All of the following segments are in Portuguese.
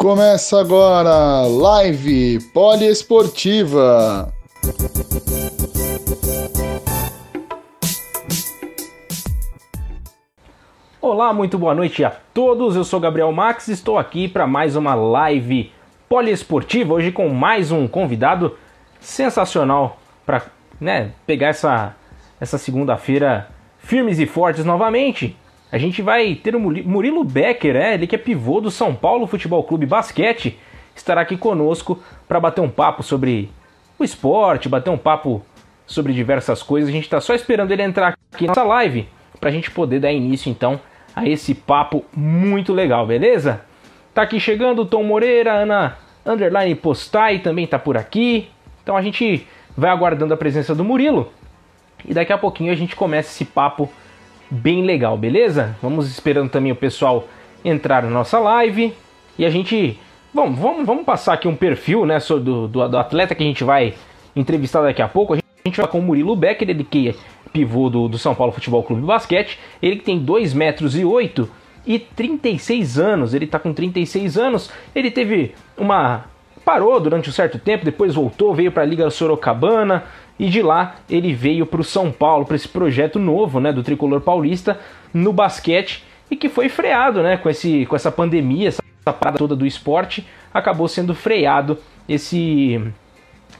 Começa agora live poliesportiva. Olá, muito boa noite a todos. Eu sou Gabriel Max, estou aqui para mais uma live poliesportiva. Hoje com mais um convidado sensacional para né, pegar essa, essa segunda-feira firmes e fortes novamente. A gente vai ter o Murilo Becker, é, ele que é pivô do São Paulo Futebol Clube Basquete, estará aqui conosco para bater um papo sobre o esporte, bater um papo sobre diversas coisas. A gente está só esperando ele entrar aqui na live para a gente poder dar início então a esse papo muito legal, beleza? Tá aqui chegando o Tom Moreira, Ana Underline Postai também tá por aqui. Então a gente vai aguardando a presença do Murilo e daqui a pouquinho a gente começa esse papo bem legal, beleza? Vamos esperando também o pessoal entrar na nossa live e a gente. Bom, vamos, vamos passar aqui um perfil né, do, do, do atleta que a gente vai entrevistar daqui a pouco. A gente vai com o Murilo Becker, ele que pivô do, do São Paulo Futebol Clube Basquete. Ele que tem 2 metros e 8 e 36 anos. Ele está com 36 anos. Ele teve uma. parou durante um certo tempo, depois voltou, veio para a Liga Sorocabana, e de lá ele veio para o São Paulo, para esse projeto novo né, do tricolor paulista no basquete e que foi freado né, com, esse, com essa pandemia, essa parada toda do esporte, acabou sendo freado esse,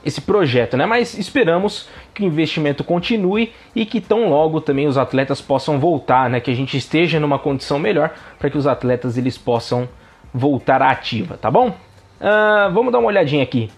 esse projeto, né? Mas esperamos que o investimento continue e que tão logo também os atletas possam voltar, né? Que a gente esteja numa condição melhor para que os atletas eles possam voltar à ativa, tá bom? Uh, vamos dar uma olhadinha aqui.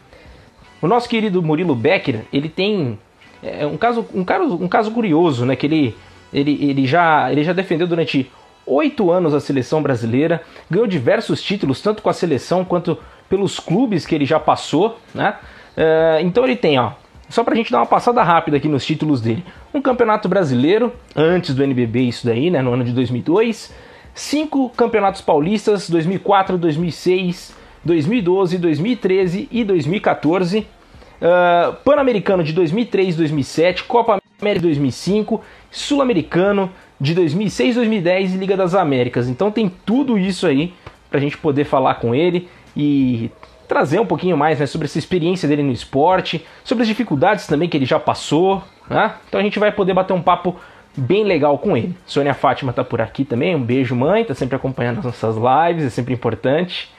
O nosso querido Murilo Becker, ele tem é, um, caso, um, caso, um caso curioso, né? Que ele, ele, ele, já, ele já defendeu durante oito anos a seleção brasileira, ganhou diversos títulos, tanto com a seleção quanto pelos clubes que ele já passou, né? É, então ele tem, ó, só pra gente dar uma passada rápida aqui nos títulos dele. Um campeonato brasileiro, antes do NBB isso daí, né, no ano de 2002. Cinco campeonatos paulistas, 2004, 2006, 2012, 2013 e 2014. Uh, Pan-Americano de 2003 2007, Copa América de 2005, Sul-Americano de 2006 2010 e Liga das Américas. Então tem tudo isso aí para a gente poder falar com ele e trazer um pouquinho mais né, sobre essa experiência dele no esporte, sobre as dificuldades também que ele já passou. Né? Então a gente vai poder bater um papo bem legal com ele. Sônia Fátima tá por aqui também, um beijo mãe, tá sempre acompanhando as nossas lives, é sempre importante.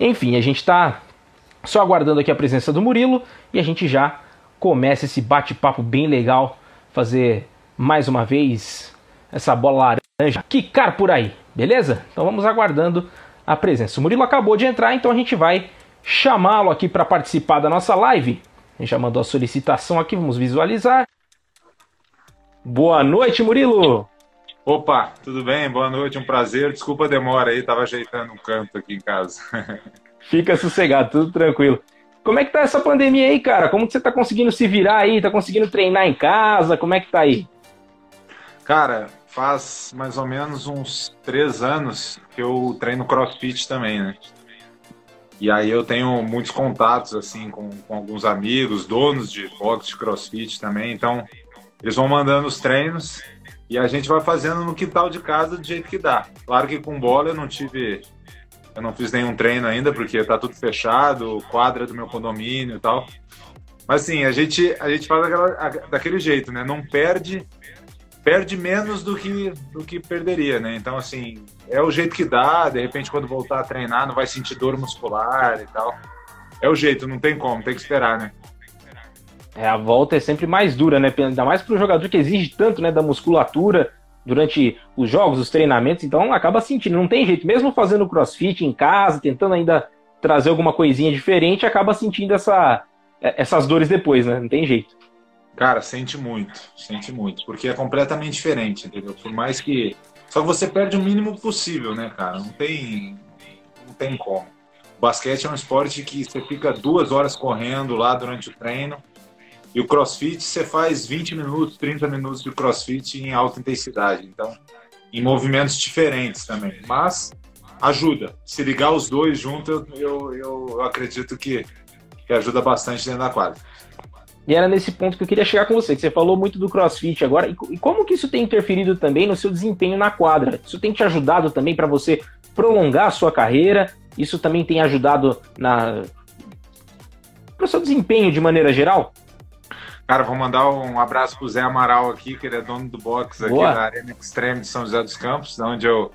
Enfim, a gente está só aguardando aqui a presença do Murilo e a gente já começa esse bate-papo bem legal, fazer mais uma vez essa bola laranja quicar por aí, beleza? Então vamos aguardando a presença. O Murilo acabou de entrar, então a gente vai chamá-lo aqui para participar da nossa live. A gente já mandou a solicitação aqui, vamos visualizar. Boa noite, Murilo! Opa, tudo bem? Boa noite, um prazer. Desculpa a demora aí, tava ajeitando um canto aqui em casa. Fica sossegado, tudo tranquilo. Como é que tá essa pandemia aí, cara? Como que você tá conseguindo se virar aí? Tá conseguindo treinar em casa? Como é que tá aí? Cara, faz mais ou menos uns três anos que eu treino crossfit também, né? E aí eu tenho muitos contatos, assim, com, com alguns amigos, donos de box de crossfit também. Então, eles vão mandando os treinos e a gente vai fazendo no quintal de casa do jeito que dá. Claro que com bola eu não tive. Eu não fiz nenhum treino ainda, porque tá tudo fechado, quadra do meu condomínio e tal. Mas assim, a gente, a gente faz aquela, daquele jeito, né? Não perde, perde menos do que, do que perderia, né? Então, assim, é o jeito que dá. De repente, quando voltar a treinar, não vai sentir dor muscular e tal. É o jeito, não tem como, tem que esperar, né? É, a volta é sempre mais dura, né? Ainda mais para o jogador que exige tanto né, da musculatura durante os jogos, os treinamentos, então acaba sentindo, não tem jeito, mesmo fazendo crossfit em casa, tentando ainda trazer alguma coisinha diferente, acaba sentindo essa, essas dores depois, né? Não tem jeito. Cara, sente muito, sente muito, porque é completamente diferente, entendeu? Por mais que. Só que você perde o mínimo possível, né, cara? Não tem. Não tem como. O basquete é um esporte que você fica duas horas correndo lá durante o treino e o crossfit você faz 20 minutos, 30 minutos de crossfit em alta intensidade. Então, em movimentos diferentes também. Mas ajuda. Se ligar os dois juntos, eu, eu, eu acredito que, que ajuda bastante dentro da quadra. E era nesse ponto que eu queria chegar com você, que você falou muito do crossfit agora, e como que isso tem interferido também no seu desempenho na quadra? Isso tem te ajudado também para você prolongar a sua carreira? Isso também tem ajudado na para o seu desempenho de maneira geral? Cara, vou mandar um abraço pro Zé Amaral aqui, que ele é dono do box aqui Boa. da Arena Extreme de São José dos Campos, onde eu,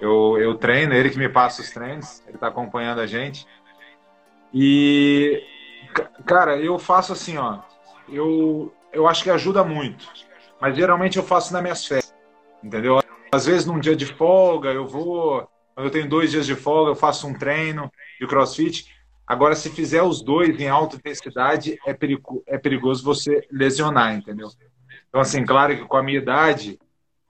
eu, eu treino, ele que me passa os treinos, ele está acompanhando a gente. E, cara, eu faço assim, ó, eu, eu acho que ajuda muito, mas geralmente eu faço nas minhas férias, entendeu? Às vezes num dia de folga, eu vou, quando eu tenho dois dias de folga, eu faço um treino de crossfit, Agora, se fizer os dois em alta intensidade, é, perigo, é perigoso você lesionar, entendeu? Então, assim, claro que com a minha idade,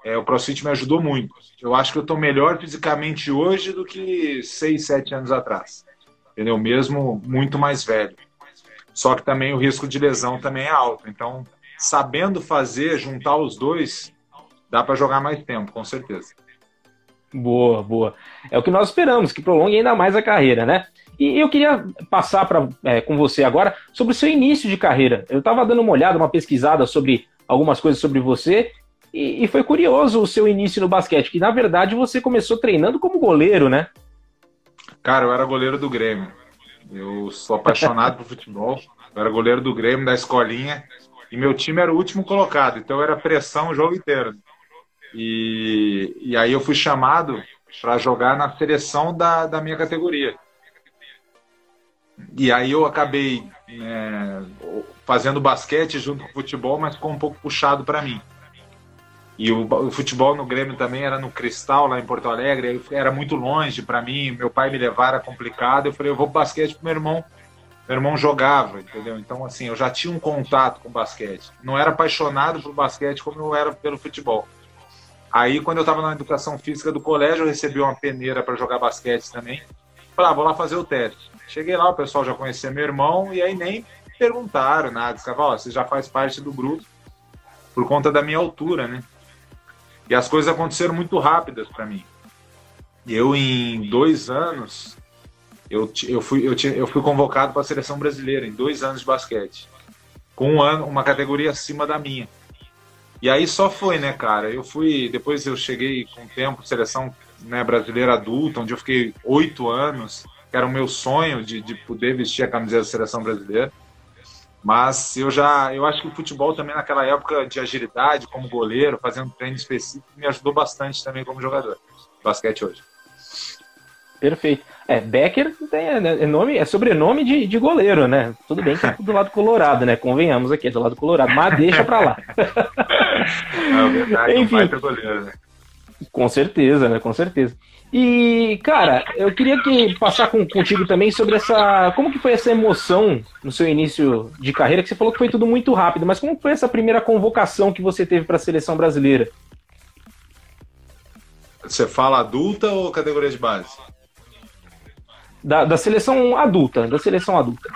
é, o CrossFit me ajudou muito. Eu acho que eu estou melhor fisicamente hoje do que seis, sete anos atrás. Entendeu? Mesmo muito mais velho. Só que também o risco de lesão também é alto. Então, sabendo fazer, juntar os dois, dá para jogar mais tempo, com certeza. Boa, boa. É o que nós esperamos, que prolongue ainda mais a carreira, né? E eu queria passar pra, é, com você agora sobre o seu início de carreira. Eu estava dando uma olhada, uma pesquisada sobre algumas coisas sobre você, e, e, foi curioso o seu início no basquete, que na verdade você começou treinando como goleiro, né? Cara, eu era goleiro do Grêmio. Eu sou apaixonado por futebol. Eu era goleiro do Grêmio, da escolinha, e meu time era o último colocado, então era pressão o jogo inteiro. E, e aí eu fui chamado para jogar na seleção da, da minha categoria. E aí eu acabei né, fazendo basquete junto com o futebol, mas ficou um pouco puxado para mim. E o, o, futebol no Grêmio também era no Cristal, lá em Porto Alegre, era muito longe para mim, meu pai me levar era complicado. Eu falei, eu vou pro basquete pro meu irmão. Meu irmão jogava, entendeu? Então, assim, eu já tinha um contato com basquete. Não era apaixonado por basquete como eu era pelo futebol. Aí, quando eu estava na educação física do colégio, eu recebi uma peneira para jogar basquete também. Falei, ah, vou lá fazer o teste. Cheguei lá, o pessoal já conhecia meu irmão, e aí nem perguntaram nada. Disseram, ó, você já faz parte do grupo por conta da minha altura, né? E as coisas aconteceram muito rápidas para mim. Eu, em dois anos, eu, eu, fui, eu, eu fui convocado para a seleção brasileira, em dois anos de basquete. Com um ano, uma categoria acima da minha. E aí só foi, né, cara? Eu fui, depois eu cheguei com o tempo, seleção né, brasileira adulta, onde eu fiquei oito anos que era o meu sonho de, de poder vestir a camiseta da seleção brasileira. Mas eu já, eu acho que o futebol também naquela época de agilidade, como goleiro, fazendo treino específico, me ajudou bastante também como jogador basquete hoje. Perfeito. É, Becker é, é, nome, é sobrenome de, de goleiro, né? Tudo bem que é do lado colorado, né? Convenhamos aqui, é do lado colorado, mas deixa pra lá. Não, verdade, Enfim, um goleiro, né? Com certeza, né? Com certeza. E, cara, eu queria que passar com, contigo também sobre essa. Como que foi essa emoção no seu início de carreira? Que você falou que foi tudo muito rápido, mas como foi essa primeira convocação que você teve para a seleção brasileira? Você fala adulta ou categoria de base? Da, da seleção adulta, da seleção adulta.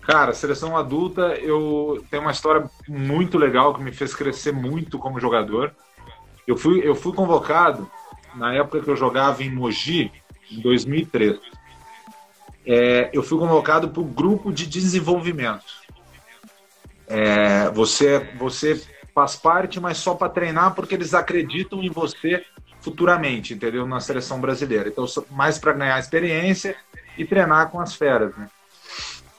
Cara, seleção adulta, eu tenho uma história muito legal que me fez crescer muito como jogador. Eu fui, eu fui convocado na época que eu jogava em Mogi, em 2003, é, eu fui convocado para o grupo de desenvolvimento. É, você, você faz parte, mas só para treinar, porque eles acreditam em você futuramente, entendeu? Na seleção brasileira. Então, mais para ganhar experiência e treinar com as feras, né?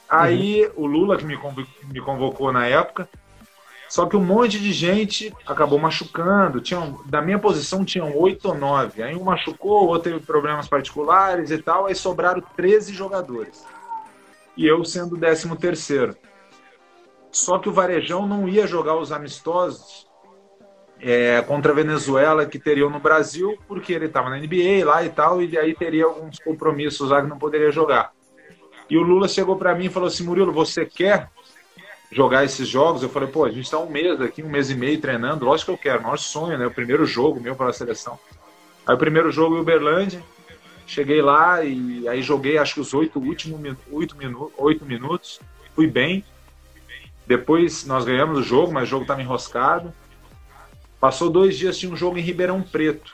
Aí, uhum. o Lula, que me convocou na época, só que um monte de gente acabou machucando. Tinham, da minha posição tinham oito ou nove. Aí um machucou, o outro teve problemas particulares e tal. Aí sobraram 13 jogadores. E eu sendo o décimo terceiro. Só que o Varejão não ia jogar os amistosos é, contra a Venezuela que teriam no Brasil, porque ele estava na NBA lá e tal, e aí teria alguns compromissos lá que não poderia jogar. E o Lula chegou para mim e falou assim: Murilo, você quer? Jogar esses jogos, eu falei, pô, a gente está um mês aqui, um mês e meio treinando, lógico que eu quero, maior sonho, né? O primeiro jogo meu para a seleção. Aí o primeiro jogo em Uberlândia, cheguei lá e aí joguei acho que os oito últimos oito, minu oito minutos, fui bem. Depois nós ganhamos o jogo, mas o jogo estava enroscado. Passou dois dias, tinha um jogo em Ribeirão Preto.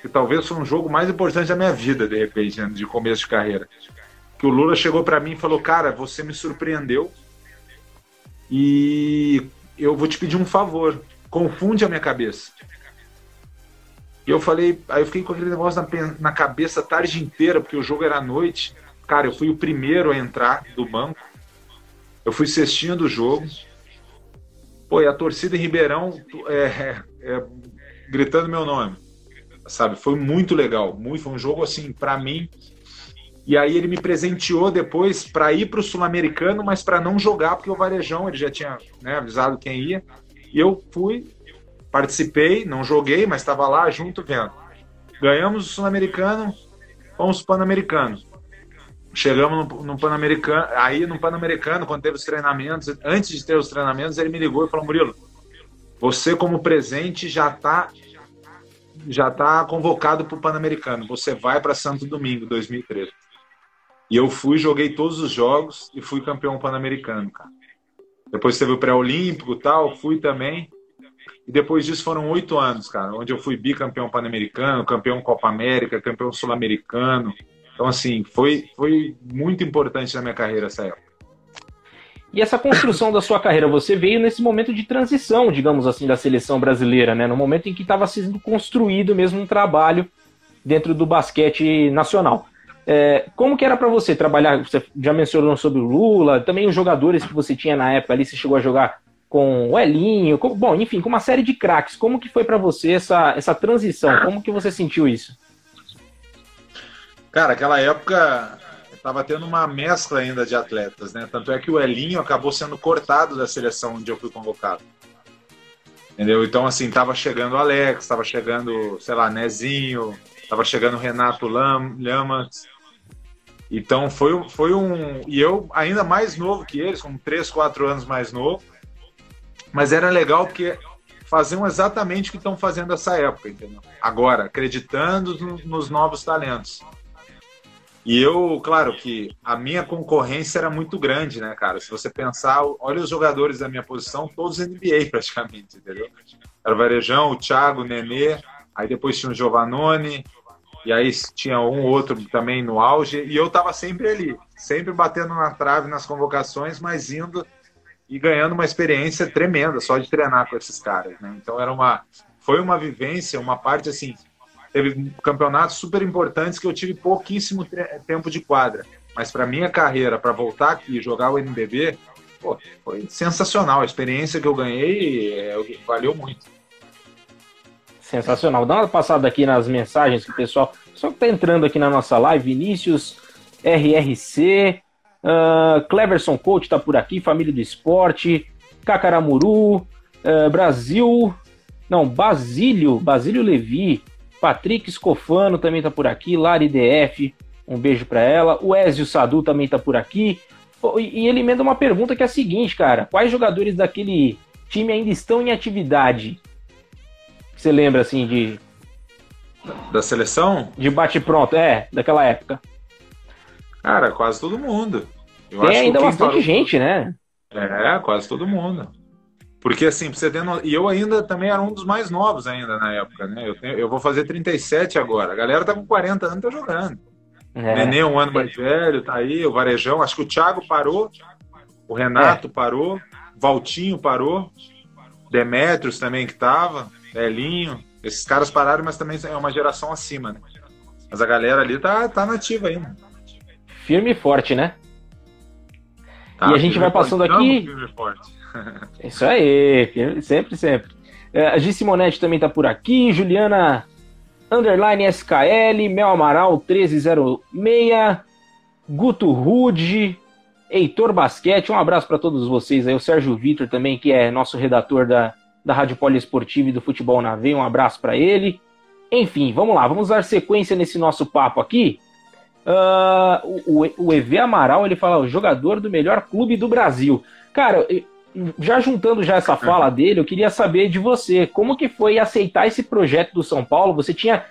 que talvez foi um jogo mais importante da minha vida, de repente, né, de começo de carreira. Que o Lula chegou para mim e falou: Cara, você me surpreendeu e eu vou te pedir um favor, confunde a minha cabeça. E eu falei, aí eu fiquei com aquele negócio na, na cabeça a tarde inteira, porque o jogo era à noite. Cara, eu fui o primeiro a entrar do banco. Eu fui cestinho do jogo. Pô, e a torcida em Ribeirão é, é, é, gritando meu nome sabe? Foi muito legal, muito, foi um jogo assim para mim. E aí ele me presenteou depois para ir para o sul-americano, mas para não jogar porque o Varejão ele já tinha né, avisado quem ia. E eu fui, participei, não joguei, mas estava lá junto vendo. Ganhamos o sul-americano, fomos pan-americano. Chegamos no, no pan-americano, aí no pan-americano quando teve os treinamentos, antes de ter os treinamentos ele me ligou e falou Murilo, você como presente já está já está convocado para o Pan-Americano. Você vai para Santo Domingo, 2013. E eu fui, joguei todos os jogos e fui campeão pan-americano, cara. Depois teve o pré-olímpico tal, fui também. E depois disso foram oito anos, cara, onde eu fui bicampeão pan-americano, campeão Copa América, campeão sul-americano. Então, assim, foi, foi muito importante na minha carreira essa época. E essa construção da sua carreira, você veio nesse momento de transição, digamos assim, da seleção brasileira, né? No momento em que estava sendo construído mesmo um trabalho dentro do basquete nacional. É, como que era para você trabalhar? Você já mencionou sobre o Lula, também os jogadores que você tinha na época ali, você chegou a jogar com o Elinho, com, bom, enfim, com uma série de craques. Como que foi para você essa, essa transição? Como que você sentiu isso? Cara, aquela época estava tendo uma mescla ainda de atletas, né? Tanto é que o Elinho acabou sendo cortado da seleção onde eu fui convocado. Entendeu? Então, assim, tava chegando o Alex, tava chegando, sei lá, Nezinho, tava chegando o Renato Lam, Lamas. Então, foi, foi um. E eu, ainda mais novo que eles, com 3, 4 anos mais novo. Mas era legal porque faziam exatamente o que estão fazendo essa época, entendeu? Agora, acreditando nos novos talentos. E eu, claro que a minha concorrência era muito grande, né, cara? Se você pensar, olha os jogadores da minha posição, todos NBA praticamente, entendeu? Era o Varejão, o Thiago, o Nenê, aí depois tinha o Giovannone, e aí tinha um outro também no auge, e eu tava sempre ali, sempre batendo na trave nas convocações, mas indo e ganhando uma experiência tremenda só de treinar com esses caras, né? Então era uma foi uma vivência, uma parte assim, teve campeonatos super importantes que eu tive pouquíssimo tempo de quadra. Mas para minha carreira, para voltar aqui e jogar o NBB, pô, foi sensacional. A experiência que eu ganhei é, valeu muito. Sensacional. Dá uma passada aqui nas mensagens que o pessoal. Só que tá entrando aqui na nossa live, Vinícius, RRC, uh, Cleverson Coach tá por aqui, Família do Esporte, Cacaramuru, uh, Brasil. Não, Basílio, Basílio Levi, Patrick Scofano também tá por aqui, Lari DF, um beijo para ela. O Ezio Sadu também tá por aqui. E ele emenda uma pergunta que é a seguinte, cara: quais jogadores daquele time ainda estão em atividade? Você lembra assim de. Da seleção? De bate-pronto, é, daquela época. Cara, quase todo mundo. Eu Tem ainda bastante parou... gente, né? É, quase todo mundo. Porque, assim, pra você ter no... E eu ainda também era um dos mais novos ainda na época, né? Eu, tenho... eu vou fazer 37 agora. A galera tá com 40 anos, tá jogando. É. Nenê, um ano mais velho, tá aí. O Varejão. Acho que o Thiago parou. O Renato é. parou. Valtinho parou. Demetrios também que tava. Belinho. Esses caras pararam, mas também é uma geração acima, né? Mas a galera ali tá, tá nativa ainda. Firme e forte, né? Tá, e a gente vai passando aqui. Firme e forte. Isso aí, sempre, sempre. É, a Gi Simonetti também tá por aqui, Juliana Underline SKL, Mel Amaral 1306, Guto Rude, Heitor Basquete, um abraço para todos vocês aí, o Sérgio Vitor também, que é nosso redator da, da Rádio Poliesportiva e do Futebol na Veia, um abraço para ele. Enfim, vamos lá, vamos dar sequência nesse nosso papo aqui. Uh, o, o EV Amaral ele fala o jogador do melhor clube do Brasil. Cara, já juntando já essa fala dele, eu queria saber de você, como que foi aceitar esse projeto do São Paulo? Você tinha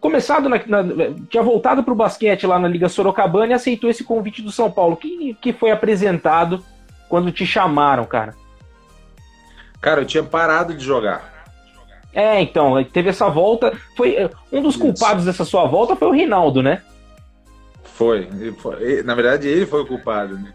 começado, na, na, tinha voltado para o basquete lá na Liga Sorocabana e aceitou esse convite do São Paulo. O que, que foi apresentado quando te chamaram, cara? Cara, eu tinha parado de jogar. É, então, teve essa volta. Foi é, Um dos Isso. culpados dessa sua volta foi o Rinaldo, né? Foi. foi. Na verdade, ele foi o culpado, né?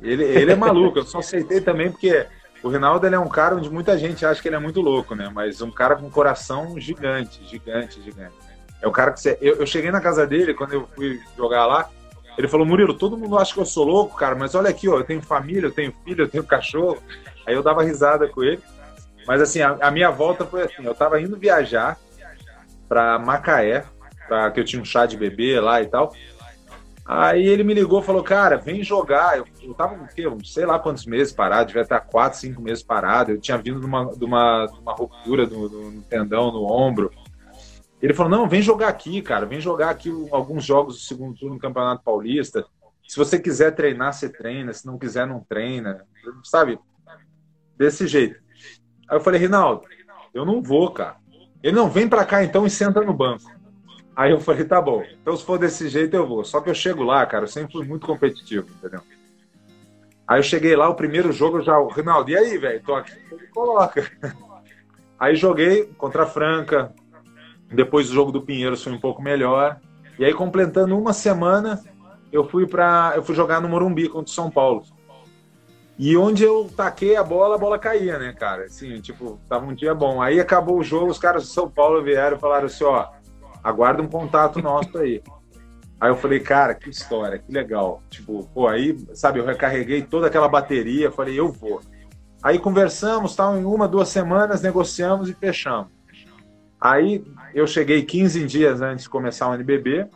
Ele, ele é maluco, eu só aceitei também porque o Rinaldo ele é um cara onde muita gente acha que ele é muito louco, né? Mas um cara com um coração gigante, gigante, gigante. É o cara que você. Eu, eu cheguei na casa dele quando eu fui jogar lá. Ele falou, Murilo, todo mundo acha que eu sou louco, cara, mas olha aqui, ó, eu tenho família, eu tenho filho, eu tenho cachorro. Aí eu dava risada com ele. Mas assim, a, a minha volta foi assim, eu tava indo viajar para Macaé, pra, que eu tinha um chá de bebê lá e tal. Aí ele me ligou falou, cara, vem jogar. Eu, eu tava, quê, sei lá quantos meses parado, devia estar quatro, cinco meses parado. Eu tinha vindo de uma, de uma, de uma ruptura no, no, tendão, no ombro. Ele falou, não, vem jogar aqui, cara, vem jogar aqui alguns jogos do segundo turno do Campeonato Paulista. Se você quiser treinar, você treina. Se não quiser, não treina. Sabe? Desse jeito. Aí eu falei, Rinaldo, eu não vou, cara. Ele não vem para cá então e senta no banco. Aí eu falei, tá bom. Então se for desse jeito eu vou. Só que eu chego lá, cara, eu sempre fui muito competitivo, entendeu? Aí eu cheguei lá, o primeiro jogo eu já. Rinaldo, e aí, velho? Ele coloca. Aí joguei contra a Franca. Depois o jogo do Pinheiros foi um pouco melhor. E aí, completando uma semana, eu fui para eu fui jogar no Morumbi contra o São Paulo. E onde eu taquei a bola, a bola caía, né, cara? Assim, tipo, tava um dia bom. Aí acabou o jogo, os caras de São Paulo vieram e falaram assim, ó, aguarda um contato nosso aí. Aí eu falei, cara, que história, que legal. Tipo, pô, aí, sabe, eu recarreguei toda aquela bateria, falei, eu vou. Aí conversamos, tal, em uma, duas semanas, negociamos e fechamos. Aí eu cheguei 15 dias antes de começar o NBB.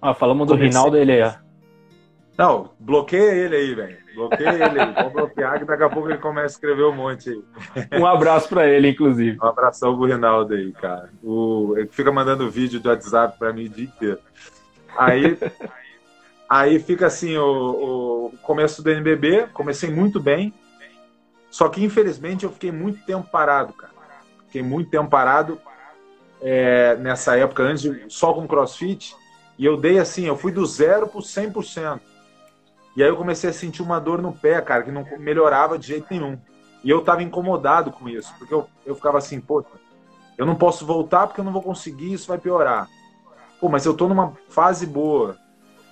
Ah, falamos do Rinaldo, ele aí. Não, bloqueia ele aí, velho. Bloqueia ele aí. Vou bloquear que daqui a pouco ele começa a escrever um monte aí. Um abraço para ele, inclusive. Um abração pro Rinaldo aí, cara. O, ele fica mandando vídeo do WhatsApp para mim o dia inteiro. Aí, aí fica assim, o, o começo do NBB, comecei muito bem. Só que, infelizmente, eu fiquei muito tempo parado, cara. Fiquei muito tempo parado é, nessa época, antes de, só com crossfit. E eu dei assim, eu fui do zero pro 100%. E aí eu comecei a sentir uma dor no pé, cara, que não melhorava de jeito nenhum. E eu tava incomodado com isso, porque eu, eu ficava assim, pô, eu não posso voltar porque eu não vou conseguir, isso vai piorar. Pô, mas eu tô numa fase boa.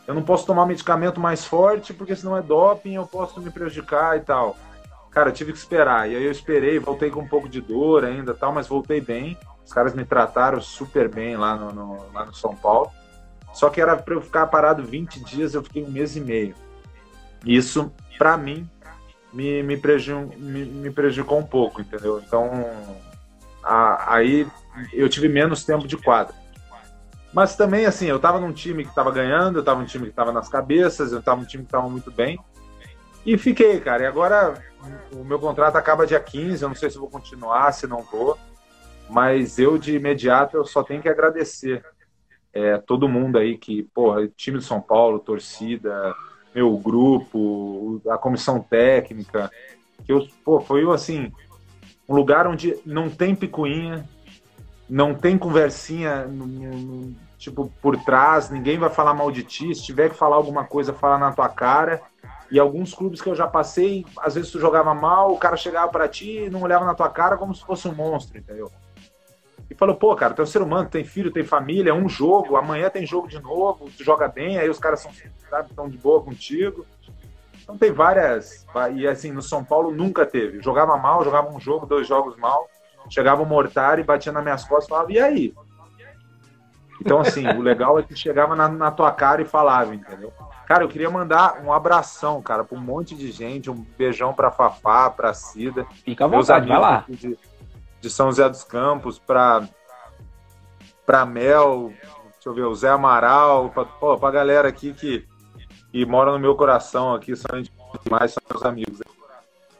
Eu não posso tomar medicamento mais forte porque senão é doping, eu posso me prejudicar e tal. Cara, eu tive que esperar. E aí eu esperei, voltei com um pouco de dor ainda tal, mas voltei bem. Os caras me trataram super bem lá no, no lá no São Paulo. Só que era para eu ficar parado 20 dias, eu fiquei um mês e meio. Isso, para mim, me, me, prejudicou, me, me, prejudicou um pouco, entendeu? Então, a, aí eu tive menos tempo de quadra. Mas também, assim, eu tava num time que tava ganhando, eu tava num time que tava nas cabeças, eu tava num time que tava muito bem. E fiquei, cara. E agora o meu contrato acaba dia 15, eu não sei se vou continuar, se não vou. Mas eu, de imediato, eu só tenho que agradecer é, todo mundo aí que, porra, time de São Paulo, torcida, meu grupo, a comissão técnica, que eu, pô, foi assim, um lugar onde não tem picuinha, não tem conversinha tipo por trás, ninguém vai falar mal de ti, se tiver que falar alguma coisa, fala na tua cara. E alguns clubes que eu já passei, às vezes tu jogava mal, o cara chegava para ti e não olhava na tua cara como se fosse um monstro, entendeu? E falou, pô, cara, tu é um ser humano, tem filho, tem família, é um jogo, amanhã tem jogo de novo, tu joga bem, aí os caras são, sabe, estão de boa contigo. Então tem várias. E assim, no São Paulo nunca teve. Jogava mal, jogava um jogo, dois jogos mal, chegava o mortário e batia nas minhas costas e falava, e aí? Então, assim, o legal é que chegava na, na, tua cara e falava, entendeu? Cara, eu queria mandar um abração, cara, pra um monte de gente, um beijão pra Fafá, pra Cida. Fica à vontade, vai lá. De, de São José dos Campos para para Mel, deixa eu ver, o Zé Amaral, para a galera aqui que, que mora no meu coração aqui, são mais são meus amigos.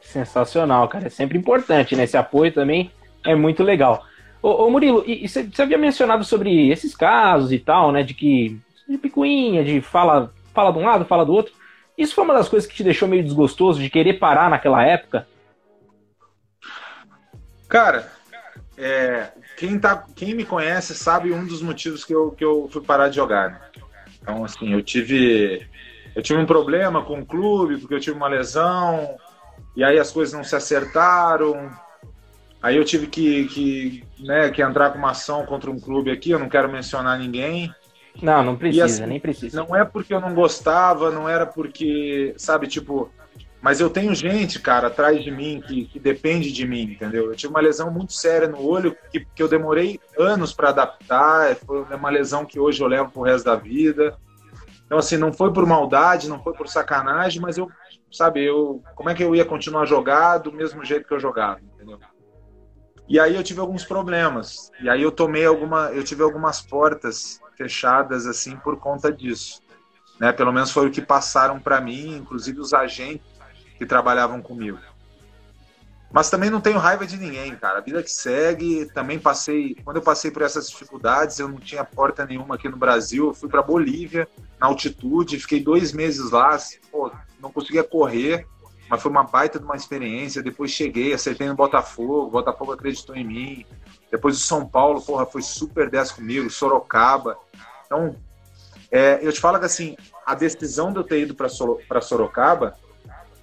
Sensacional, cara. É sempre importante, né? Esse apoio também é muito legal. Ô, ô Murilo, e, você havia mencionado sobre esses casos e tal, né? De que. de picuinha, de fala, fala de um lado, fala do outro. Isso foi uma das coisas que te deixou meio desgostoso de querer parar naquela época? Cara, é, quem, tá, quem me conhece sabe um dos motivos que eu, que eu fui parar de jogar. Né? Então, assim, eu tive, eu tive um problema com o clube, porque eu tive uma lesão, e aí as coisas não se acertaram. Aí eu tive que, que, né, que entrar com uma ação contra um clube aqui, eu não quero mencionar ninguém. Não, não precisa, assim, nem precisa. Não é porque eu não gostava, não era porque, sabe, tipo, mas eu tenho gente, cara, atrás de mim que, que depende de mim, entendeu? Eu tive uma lesão muito séria no olho que, que eu demorei anos para adaptar, foi uma lesão que hoje eu levo pro resto da vida. Então, assim, não foi por maldade, não foi por sacanagem, mas eu, sabe, eu, como é que eu ia continuar jogar do mesmo jeito que eu jogava, entendeu? E aí eu tive alguns problemas. E aí eu tomei alguma, eu tive algumas portas fechadas assim por conta disso. Né? Pelo menos foi o que passaram para mim, inclusive os agentes que trabalhavam comigo. Mas também não tenho raiva de ninguém, cara. A vida que segue, também passei, quando eu passei por essas dificuldades, eu não tinha porta nenhuma aqui no Brasil. Eu fui para Bolívia, na altitude, fiquei dois meses lá, pô, não conseguia correr mas foi uma baita de uma experiência. Depois cheguei, acertei no Botafogo, o Botafogo acreditou em mim. Depois o São Paulo, porra, foi super 10 comigo, Sorocaba. Então, é, eu te falo que assim, a decisão de eu ter ido para Sorocaba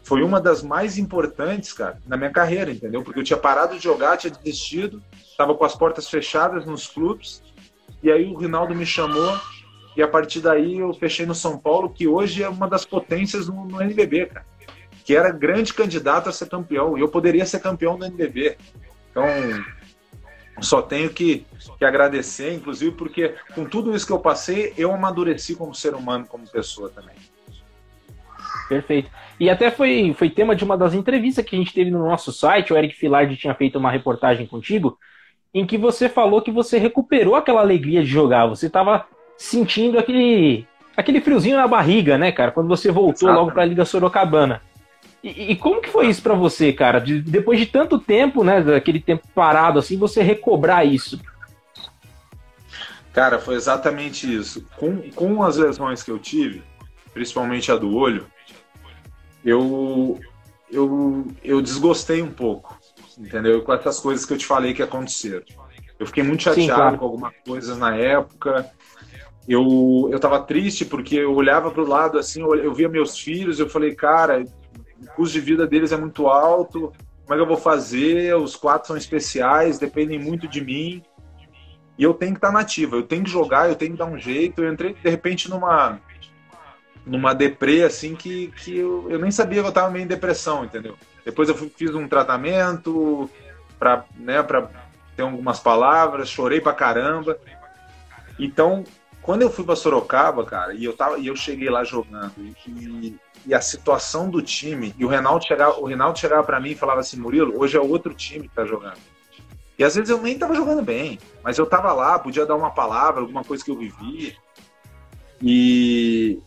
foi uma das mais importantes, cara, na minha carreira, entendeu? Porque eu tinha parado de jogar, tinha desistido, estava com as portas fechadas nos clubes, e aí o Rinaldo me chamou, e a partir daí eu fechei no São Paulo, que hoje é uma das potências no, no NBB, cara que era grande candidato a ser campeão, e eu poderia ser campeão do NBB. Então, só tenho que, que agradecer, inclusive porque com tudo isso que eu passei, eu amadureci como ser humano, como pessoa também. Perfeito. E até foi, foi tema de uma das entrevistas que a gente teve no nosso site, o Eric Filardi tinha feito uma reportagem contigo, em que você falou que você recuperou aquela alegria de jogar, você estava sentindo aquele, aquele friozinho na barriga, né, cara, quando você voltou Exatamente. logo para a Liga Sorocabana. E, e, como que foi isso para você, cara? De, depois de tanto tempo, né, daquele tempo parado assim, você recobrar isso? Cara, foi exatamente isso. Com, com as lesões que eu tive, principalmente a do olho, eu, eu, eu desgostei um pouco, entendeu? Com essas coisas que eu te falei que aconteceram. Eu fiquei muito chateado Sim, claro. com algumas coisas na época. Eu, eu tava triste porque eu olhava para o lado assim, eu, eu via meus filhos, eu falei, cara, o custo de vida deles é muito alto, como é que eu vou fazer? Os quatro são especiais, dependem muito de mim. E eu tenho que estar nativa, eu tenho que jogar, eu tenho que dar um jeito. Eu entrei, de repente, numa numa deprê, assim, que, que eu, eu nem sabia que eu estava meio em depressão, entendeu? Depois eu fui, fiz um tratamento para né, pra ter algumas palavras, chorei pra caramba. Então, quando eu fui para Sorocaba, cara, e eu, tava, e eu cheguei lá jogando, e, e a situação do time, e o Reinaldo chegava, o Reinaldo chegava para mim e falava assim, Murilo, hoje é outro time que tá jogando. E às vezes eu nem tava jogando bem, mas eu tava lá, podia dar uma palavra, alguma coisa que eu vivi. E,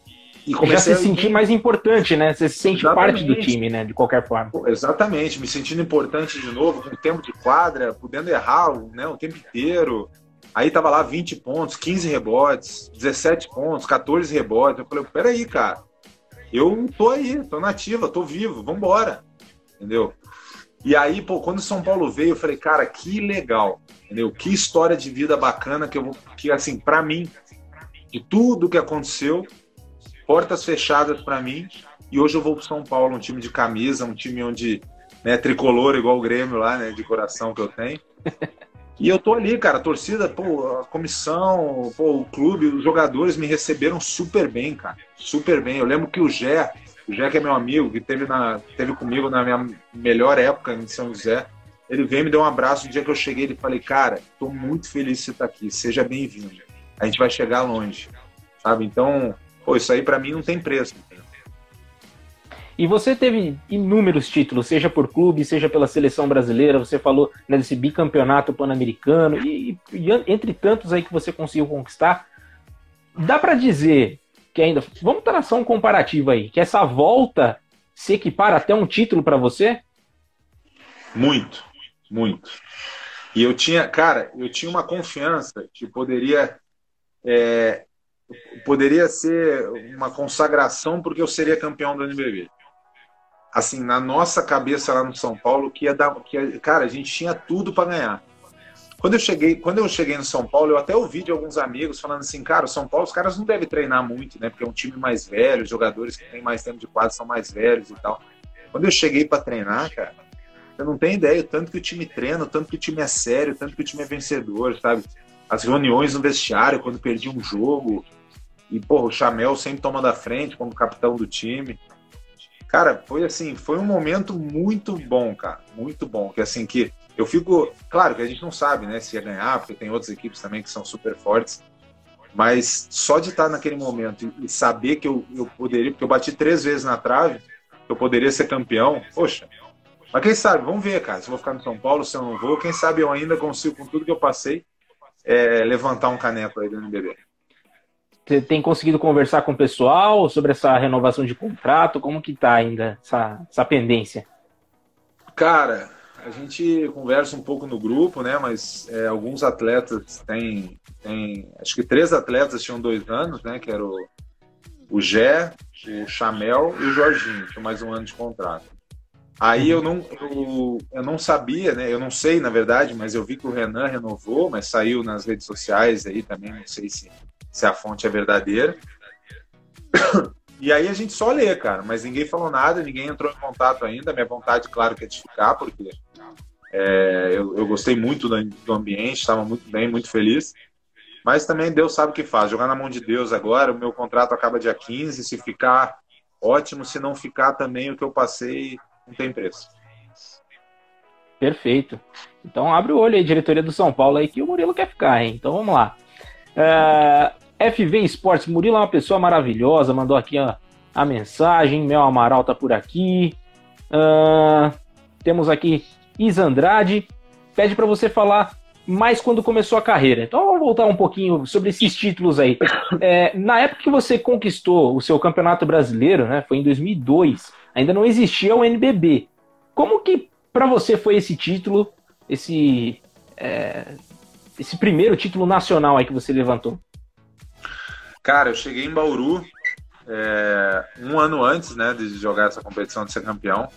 e comecei Já se a... sentir mais importante, né? Você se sente Exatamente. parte do time, né? De qualquer forma. Exatamente, me sentindo importante de novo, com o tempo de quadra, podendo errar né, o tempo inteiro. Aí tava lá 20 pontos, 15 rebotes, 17 pontos, 14 rebotes. Eu falei, peraí, cara, eu tô aí, tô nativa, tô vivo, vambora. Entendeu? E aí, pô, quando o São Paulo veio, eu falei, cara, que legal, entendeu? Que história de vida bacana que eu vou, que assim, para mim, de tudo que aconteceu, portas fechadas para mim, e hoje eu vou pro São Paulo, um time de camisa, um time onde, né, tricolor igual o Grêmio lá, né, de coração que eu tenho. E eu tô ali, cara, a torcida, pô, a comissão, pô, o clube, os jogadores me receberam super bem, cara. Super bem. Eu lembro que o Gé, o Gé que é meu amigo, que teve, na, teve comigo na minha melhor época em São José, ele veio me deu um abraço no dia que eu cheguei e falei, cara, tô muito feliz de você estar tá aqui, seja bem-vindo. A gente vai chegar longe, sabe? Então, pô, isso aí para mim não tem preço. E você teve inúmeros títulos, seja por clube, seja pela seleção brasileira. Você falou né, desse bicampeonato pan-americano e, e, entre tantos aí que você conseguiu conquistar. Dá para dizer que ainda, vamos traçar um comparativo aí, que essa volta se equipara até um título para você? Muito, muito. E eu tinha, cara, eu tinha uma confiança que poderia é, poderia ser uma consagração porque eu seria campeão do NBB assim, na nossa cabeça lá no São Paulo, que ia dar, que ia, cara, a gente tinha tudo para ganhar. Quando eu cheguei, quando eu cheguei no São Paulo, eu até ouvi de alguns amigos falando assim, cara, o São Paulo, os caras não devem treinar muito, né? Porque é um time mais velho, os jogadores que têm mais tempo de quadro são mais velhos e tal. Quando eu cheguei para treinar, cara, Você não tem ideia, tanto que o time treina, tanto que o time é sério, tanto que o time é vencedor, sabe? As reuniões no vestiário, quando perdia um jogo. E, porra, o Chamel sempre toma da frente como capitão do time. Cara, foi assim, foi um momento muito bom, cara. Muito bom. Que assim, que eu fico. Claro que a gente não sabe, né, se ia ganhar, porque tem outras equipes também que são super fortes. Mas só de estar naquele momento e saber que eu, eu poderia, porque eu bati três vezes na trave, eu poderia ser campeão, poxa. Mas quem sabe, vamos ver, cara. Se eu vou ficar no São Paulo, se eu não vou, quem sabe eu ainda consigo, com tudo que eu passei, é, levantar um caneco aí do NBB. Você tem conseguido conversar com o pessoal sobre essa renovação de contrato? Como que tá ainda essa, essa pendência? Cara, a gente conversa um pouco no grupo, né? Mas é, alguns atletas têm, têm. Acho que três atletas tinham dois anos, né? Que era o, o Gé, o Chamel e o Jorginho, tinham mais um ano de contrato. Aí eu não, eu, eu não sabia, né? Eu não sei, na verdade, mas eu vi que o Renan renovou, mas saiu nas redes sociais aí também, não sei se, se a fonte é verdadeira. E aí a gente só lê, cara, mas ninguém falou nada, ninguém entrou em contato ainda. Minha vontade, claro, que é de ficar, porque é, eu, eu, gostei muito do, do ambiente, estava muito bem, muito feliz. Mas também Deus sabe o que faz. Jogar na mão de Deus agora, o meu contrato acaba dia 15. Se ficar, ótimo. Se não ficar, também o que eu passei não tem preço. Perfeito. Então abre o olho aí, diretoria do São Paulo aí, que o Murilo quer ficar, hein? Então vamos lá. É, FV Esportes, Murilo é uma pessoa maravilhosa, mandou aqui a, a mensagem. Mel Amaral tá por aqui. Uh, temos aqui Isa Andrade, pede para você falar mais quando começou a carreira. Então vamos voltar um pouquinho sobre esses títulos aí. É, na época que você conquistou o seu campeonato brasileiro, né, foi em 2002, ainda não existia o NBB. Como que para você foi esse título, esse é, esse primeiro título nacional aí que você levantou? Cara, eu cheguei em Bauru é, um ano antes, né, de jogar essa competição de ser campeão.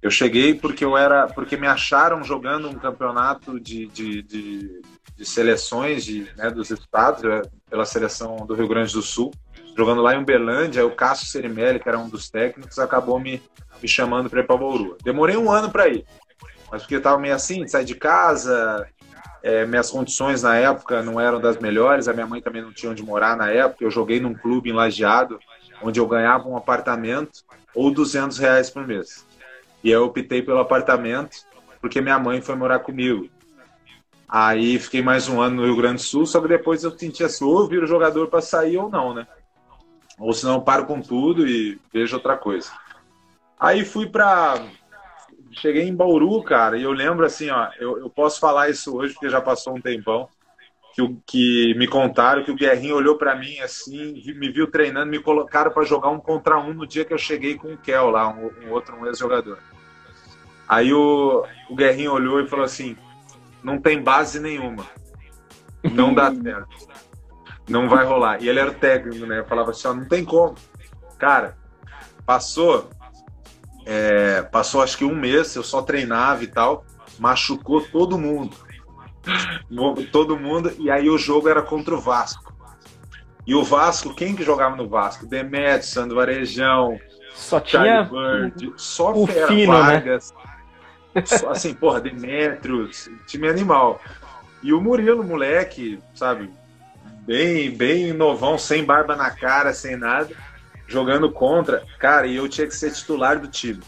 Eu cheguei porque eu era, porque me acharam jogando um campeonato de, de, de, de seleções de, né, dos estados, pela seleção do Rio Grande do Sul, jogando lá em Uberlândia. O Cássio Cerimelli, que era um dos técnicos, acabou me, me chamando para ir para Bauru. Demorei um ano para ir, mas porque eu estava meio assim, de sair de casa, é, minhas condições na época não eram das melhores, a minha mãe também não tinha onde morar na época. Eu joguei num clube em Lajeado, onde eu ganhava um apartamento ou 200 reais por mês. E eu optei pelo apartamento porque minha mãe foi morar comigo. Aí fiquei mais um ano no Rio Grande do Sul, só que depois eu senti assim, ou viro jogador para sair ou não, né? Ou senão eu paro com tudo e vejo outra coisa. Aí fui para cheguei em Bauru, cara, e eu lembro assim, ó, eu, eu posso falar isso hoje porque já passou um tempão, que, o, que me contaram que o Guerrinho olhou para mim assim, me viu treinando, me colocaram para jogar um contra um no dia que eu cheguei com o Kel lá, um, um outro um ex-jogador. Aí o, o Guerrinho olhou e falou assim: não tem base nenhuma, não dá certo, não vai rolar. E ele era técnico, né? Eu falava assim: ó, não tem como. Cara, passou é, passou acho que um mês, eu só treinava e tal, machucou todo mundo. todo mundo, e aí o jogo era contra o Vasco. E o Vasco, quem que jogava no Vasco? Demetrio, Sandro Varejão, só tinha Bird, só o Fera fino, né? Vargas. Né? Só, assim, porra, Demetrios, time animal. E o Murilo, moleque, sabe, bem, bem novão, sem barba na cara, sem nada jogando contra, cara, e eu tinha que ser titular do time.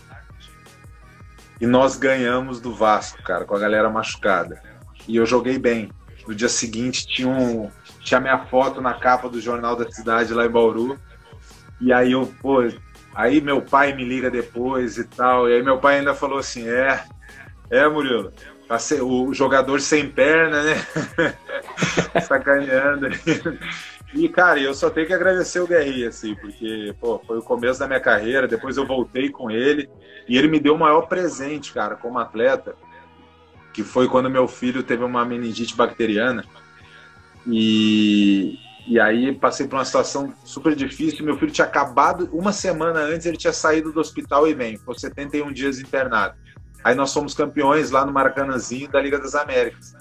E nós ganhamos do Vasco, cara, com a galera machucada. E eu joguei bem. No dia seguinte tinha, um, tinha minha foto na capa do Jornal da Cidade lá em Bauru. E aí eu, pô, aí meu pai me liga depois e tal. E aí meu pai ainda falou assim: é, é, Murilo, tá o jogador sem perna, né? Sacaneando. E, cara, eu só tenho que agradecer o Guerri, assim, porque, pô, foi o começo da minha carreira, depois eu voltei com ele, e ele me deu o maior presente, cara, como atleta, que foi quando meu filho teve uma meningite bacteriana, e, e aí passei por uma situação super difícil, meu filho tinha acabado, uma semana antes ele tinha saído do hospital e vem, ficou 71 dias internado. Aí nós fomos campeões lá no Maracanãzinho da Liga das Américas.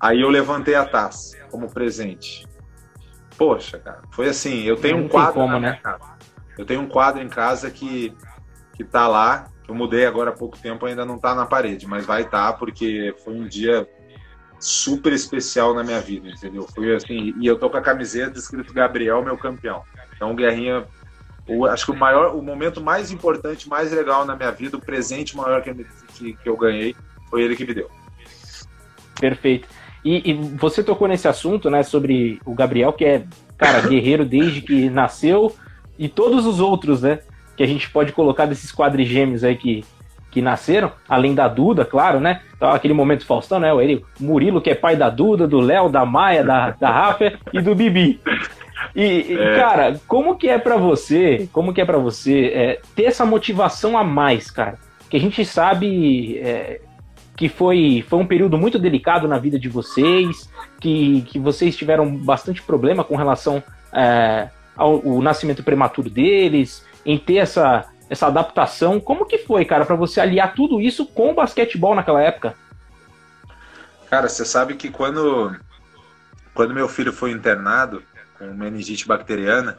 Aí eu levantei a taça como presente. Poxa, cara, foi assim, eu tenho Não um quadro como, né? casa. Eu tenho um quadro em casa que, que tá lá, Eu mudei agora há pouco tempo, ainda não tá na parede, mas vai estar tá porque foi um dia super especial na minha vida, entendeu? Foi assim, e eu tô com a camiseta escrito Gabriel, meu campeão. Então, Guerrinha, o, acho que o maior, o momento mais importante, mais legal na minha vida, o presente maior que, que, que eu ganhei, foi ele que me deu. Perfeito. E, e, você tocou nesse assunto, né, sobre o Gabriel, que é, cara, guerreiro desde que nasceu, e todos os outros, né, que a gente pode colocar desses quadrigêmeos aí que, que nasceram, além da Duda, claro, né? Então, aquele momento Faustão, né? Ele, Murilo, que é pai da Duda, do Léo, da Maia, da, da Rafa e do Bibi. E, é. cara, como que é para você, como que é para você é, ter essa motivação a mais, cara? Que a gente sabe é, que foi, foi um período muito delicado na vida de vocês, que, que vocês tiveram bastante problema com relação é, ao, ao nascimento prematuro deles, em ter essa, essa adaptação. Como que foi, cara, para você aliar tudo isso com o basquetebol naquela época? Cara, você sabe que quando, quando meu filho foi internado com meningite bacteriana,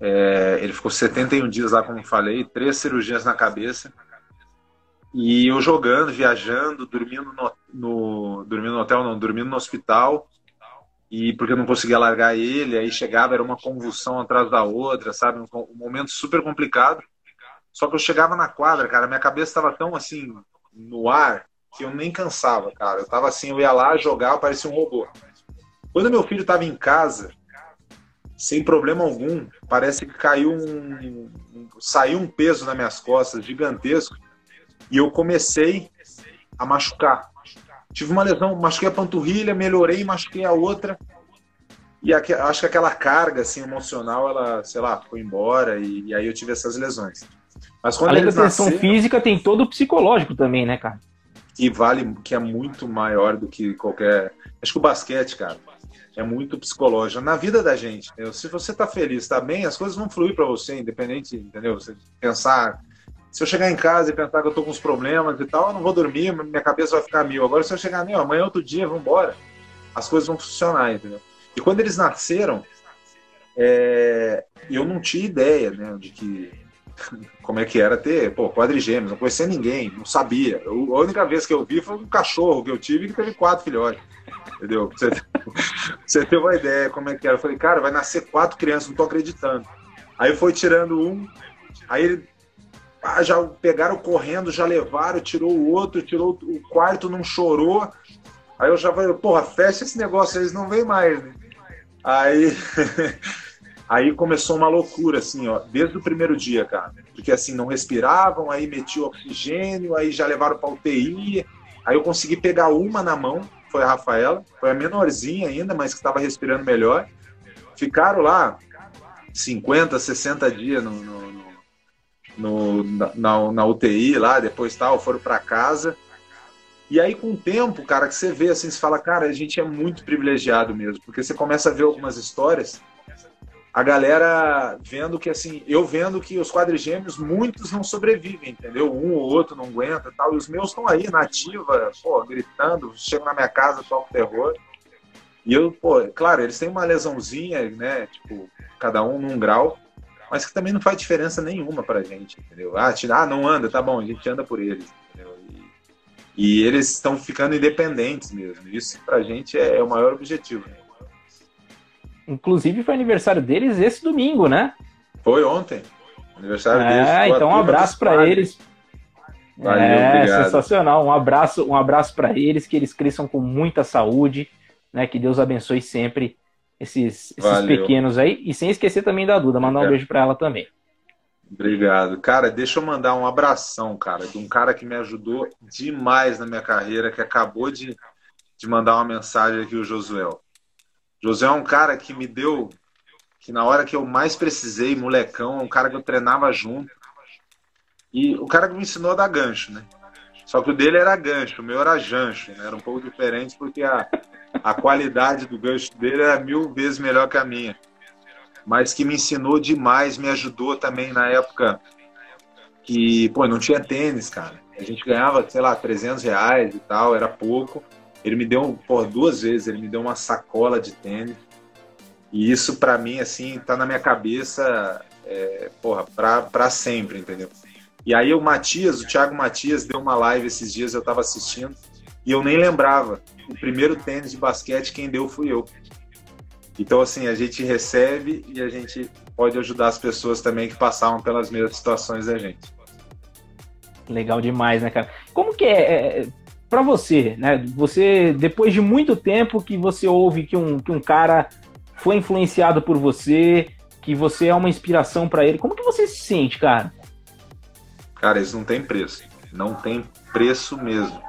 é, ele ficou 71 dias lá, como falei, três cirurgias na cabeça. E eu jogando, viajando, dormindo no, no, dormindo no hotel, não, dormindo no hospital e porque eu não conseguia largar ele, aí chegava, era uma convulsão atrás da outra, sabe? Um, um momento super complicado. Só que eu chegava na quadra, cara, minha cabeça estava tão assim, no ar, que eu nem cansava, cara. Eu tava assim, eu ia lá jogar, parecia um robô. Quando meu filho estava em casa, sem problema algum, parece que caiu um, um, saiu um peso nas minhas costas gigantesco e eu comecei a machucar. Tive uma lesão, machuquei a panturrilha, melhorei, machuquei a outra. E acho que aquela carga assim, emocional, ela, sei lá, foi embora e, e aí eu tive essas lesões. Mas quando Além da tensão nasceram, física, tem todo o psicológico também, né, cara? Que vale, que é muito maior do que qualquer. Acho que o basquete, cara, é muito psicológico. Na vida da gente, entendeu? se você tá feliz, tá bem, as coisas vão fluir para você, independente, entendeu? Você pensar se eu chegar em casa e pensar que eu tô com uns problemas e tal, eu não vou dormir, minha cabeça vai ficar mil. Agora, se eu chegar, meu, amanhã é outro dia, vamos embora, as coisas vão funcionar, entendeu? E quando eles nasceram, é, eu não tinha ideia, né, de que como é que era ter, pô, quadrigêmeos, não conhecia ninguém, não sabia. Eu, a única vez que eu vi foi um cachorro que eu tive que teve quatro filhotes. Entendeu? Você, você ter uma ideia como é que era. Eu falei, cara, vai nascer quatro crianças, não tô acreditando. Aí foi tirando um, aí ele ah, já pegaram correndo, já levaram, tirou o outro, tirou o quarto, não chorou. Aí eu já falei, porra, fecha esse negócio, eles não vêm mais, né? Aí, aí começou uma loucura, assim, ó, desde o primeiro dia, cara. Porque assim, não respiravam, aí meti oxigênio, aí já levaram para UTI. Aí eu consegui pegar uma na mão, foi a Rafaela, foi a menorzinha ainda, mas que estava respirando melhor. Ficaram lá 50, 60 dias no, no no, na, na UTI lá, depois tal, foram para casa. E aí, com o tempo, cara, que você vê assim, você fala, cara, a gente é muito privilegiado mesmo, porque você começa a ver algumas histórias, a galera vendo que, assim, eu vendo que os quadrigêmeos, muitos não sobrevivem, entendeu? Um ou outro não aguenta tal, e os meus estão aí, na ativa, pô, gritando, chegam na minha casa, toco terror. E eu, pô, claro, eles têm uma lesãozinha, né, tipo, cada um num grau, mas que também não faz diferença nenhuma pra gente, entendeu? Ah, ah não anda, tá bom, a gente anda por eles, entendeu? E, e eles estão ficando independentes mesmo. Isso pra gente é, é o maior objetivo. Né? Inclusive foi aniversário deles esse domingo, né? Foi ontem. Aniversário é, deles. então um abraço para eles. Valeu, é, obrigado. sensacional. Um abraço, um abraço para eles, que eles cresçam com muita saúde, né? Que Deus abençoe sempre esses, esses pequenos aí. E sem esquecer também da Duda, mandar um beijo para ela também. Obrigado. Cara, deixa eu mandar um abração, cara, de um cara que me ajudou demais na minha carreira, que acabou de, de mandar uma mensagem aqui, o Josuel. Josué é um cara que me deu, que na hora que eu mais precisei, molecão, é um cara que eu treinava junto. E o cara que me ensinou a dar gancho, né? Só que o dele era gancho, o meu era jancho, né? Era um pouco diferente porque a, a qualidade do gancho dele era mil vezes melhor que a minha. Mas que me ensinou demais, me ajudou também na época que, pô, não tinha tênis, cara. A gente ganhava, sei lá, 300 reais e tal, era pouco. Ele me deu, por duas vezes, ele me deu uma sacola de tênis. E isso, para mim, assim, tá na minha cabeça, é, porra, pra, pra sempre, entendeu? E aí o Matias, o Thiago Matias, deu uma live esses dias, eu estava assistindo, e eu nem lembrava. O primeiro tênis de basquete, quem deu fui eu. Então, assim, a gente recebe e a gente pode ajudar as pessoas também que passavam pelas mesmas situações da gente. Legal demais, né, cara? Como que é, é para você, né? Você, depois de muito tempo que você ouve que um, que um cara foi influenciado por você, que você é uma inspiração para ele, como que você se sente, cara? Cara, isso não tem preço. Não tem preço mesmo.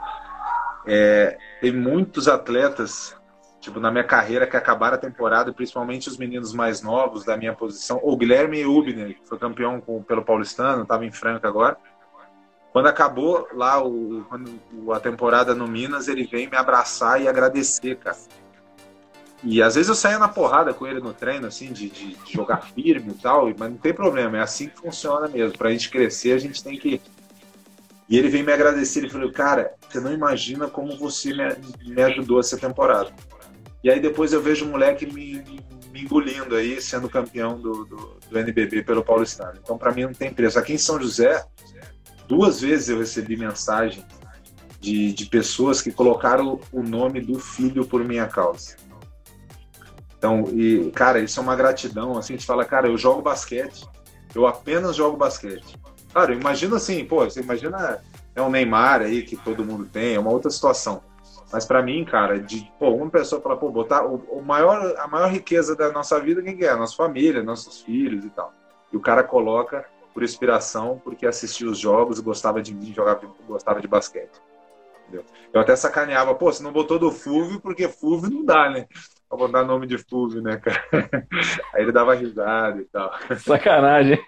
É, tem muitos atletas, tipo, na minha carreira que acabaram a temporada, principalmente os meninos mais novos da minha posição. O Guilherme Ubner, que foi campeão com, pelo Paulistano, estava em Franca agora. Quando acabou lá o, a temporada no Minas, ele vem me abraçar e agradecer, cara. E às vezes eu saía na porrada com ele no treino, assim, de, de, jogar firme e tal, mas não tem problema, é assim que funciona mesmo. Pra gente crescer, a gente tem que. E ele veio me agradecer, ele falou, cara, você não imagina como você me, me ajudou essa temporada. E aí depois eu vejo um moleque me, me engolindo aí, sendo campeão do, do, do NBB pelo Paulistano. Então, para mim, não tem preço. Aqui em São José, duas vezes eu recebi mensagem de, de pessoas que colocaram o nome do filho por minha causa. Então, e, cara, isso é uma gratidão, assim, a gente fala, cara, eu jogo basquete, eu apenas jogo basquete. Cara, imagina assim, pô, você imagina é um Neymar aí que todo mundo tem, é uma outra situação. Mas para mim, cara, de pô, uma pessoa falar, pô, botar o, o, maior, a maior riqueza da nossa vida, quem que é? Nossa família, nossos filhos e tal. E o cara coloca por inspiração, porque assistia os jogos, gostava de mim, jogava, gostava de basquete. Entendeu? Eu até sacaneava, pô, você não botou do Fulvio, porque Fulvio não dá, né? Pra botar nome de Fulvio, né, cara? Aí ele dava risada e tal. Sacanagem.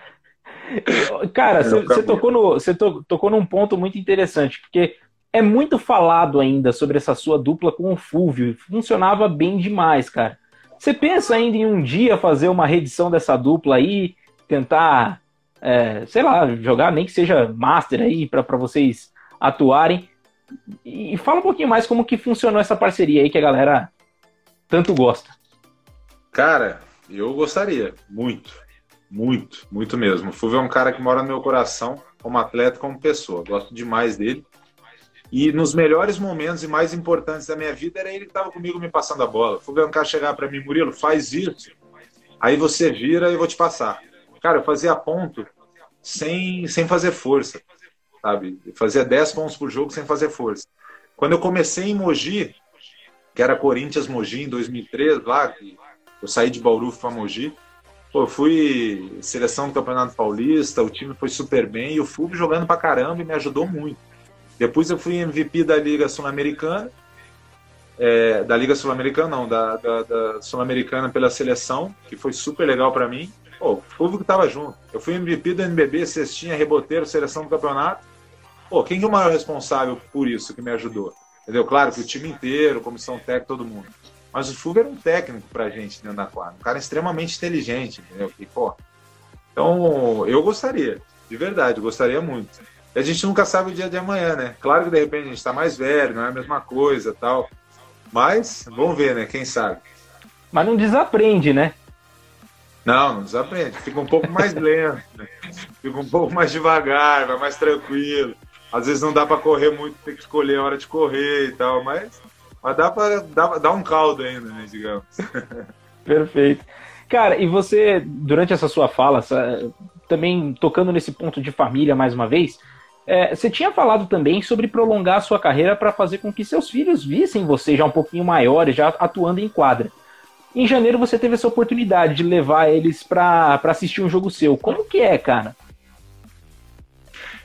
cara, você tocou, no, to, tocou num ponto muito interessante, porque é muito falado ainda sobre essa sua dupla com o Fulvio. Funcionava bem demais, cara. Você pensa ainda em um dia fazer uma reedição dessa dupla aí, tentar, é, sei lá, jogar nem que seja Master aí para vocês atuarem? E fala um pouquinho mais como que funcionou essa parceria aí que a galera tanto gosta. Cara, eu gostaria, muito, muito, muito mesmo. O Fulvio é um cara que mora no meu coração, como atleta, como pessoa. Gosto demais dele. E nos melhores momentos e mais importantes da minha vida, era ele que estava comigo me passando a bola. O Fulvio é um cara chegar para mim, Murilo, faz isso. Aí você vira e eu vou te passar. Cara, eu fazia ponto sem, sem fazer força sabe? Fazia 10 pontos por jogo sem fazer força. Quando eu comecei em Mogi, que era Corinthians Mogi em 2003, lá, eu saí de Bauru para Mogi, pô, eu fui seleção do Campeonato Paulista, o time foi super bem e o Fulvio jogando pra caramba e me ajudou muito. Depois eu fui MVP da Liga Sul-Americana, é, da Liga Sul-Americana, não, da, da, da Sul-Americana pela seleção, que foi super legal para mim. Pô, o que tava junto. Eu fui MVP do NBB, cestinha, reboteiro, seleção do campeonato. Pô, quem é o maior responsável por isso que me ajudou? Entendeu? Claro que o time inteiro, comissão técnica, todo mundo. Mas o Fulvio era um técnico pra gente dentro da quadra. Um cara extremamente inteligente, entendeu? E, pô, então, eu gostaria, de verdade, gostaria muito. E a gente nunca sabe o dia de amanhã, né? Claro que de repente a gente tá mais velho, não é a mesma coisa tal. Mas, vamos ver, né? Quem sabe. Mas não desaprende, né? Não, não desaprende. Fica um pouco mais lento, né? fica um pouco mais devagar, vai mais tranquilo. Às vezes não dá para correr muito, tem que escolher a hora de correr e tal, mas, mas dá para dar, dar um caldo ainda, né, digamos. Perfeito. Cara, e você, durante essa sua fala, também tocando nesse ponto de família mais uma vez, é, você tinha falado também sobre prolongar a sua carreira para fazer com que seus filhos vissem você já um pouquinho maiores, já atuando em quadra. Em janeiro você teve essa oportunidade de levar eles para assistir um jogo seu. Como que é, cara?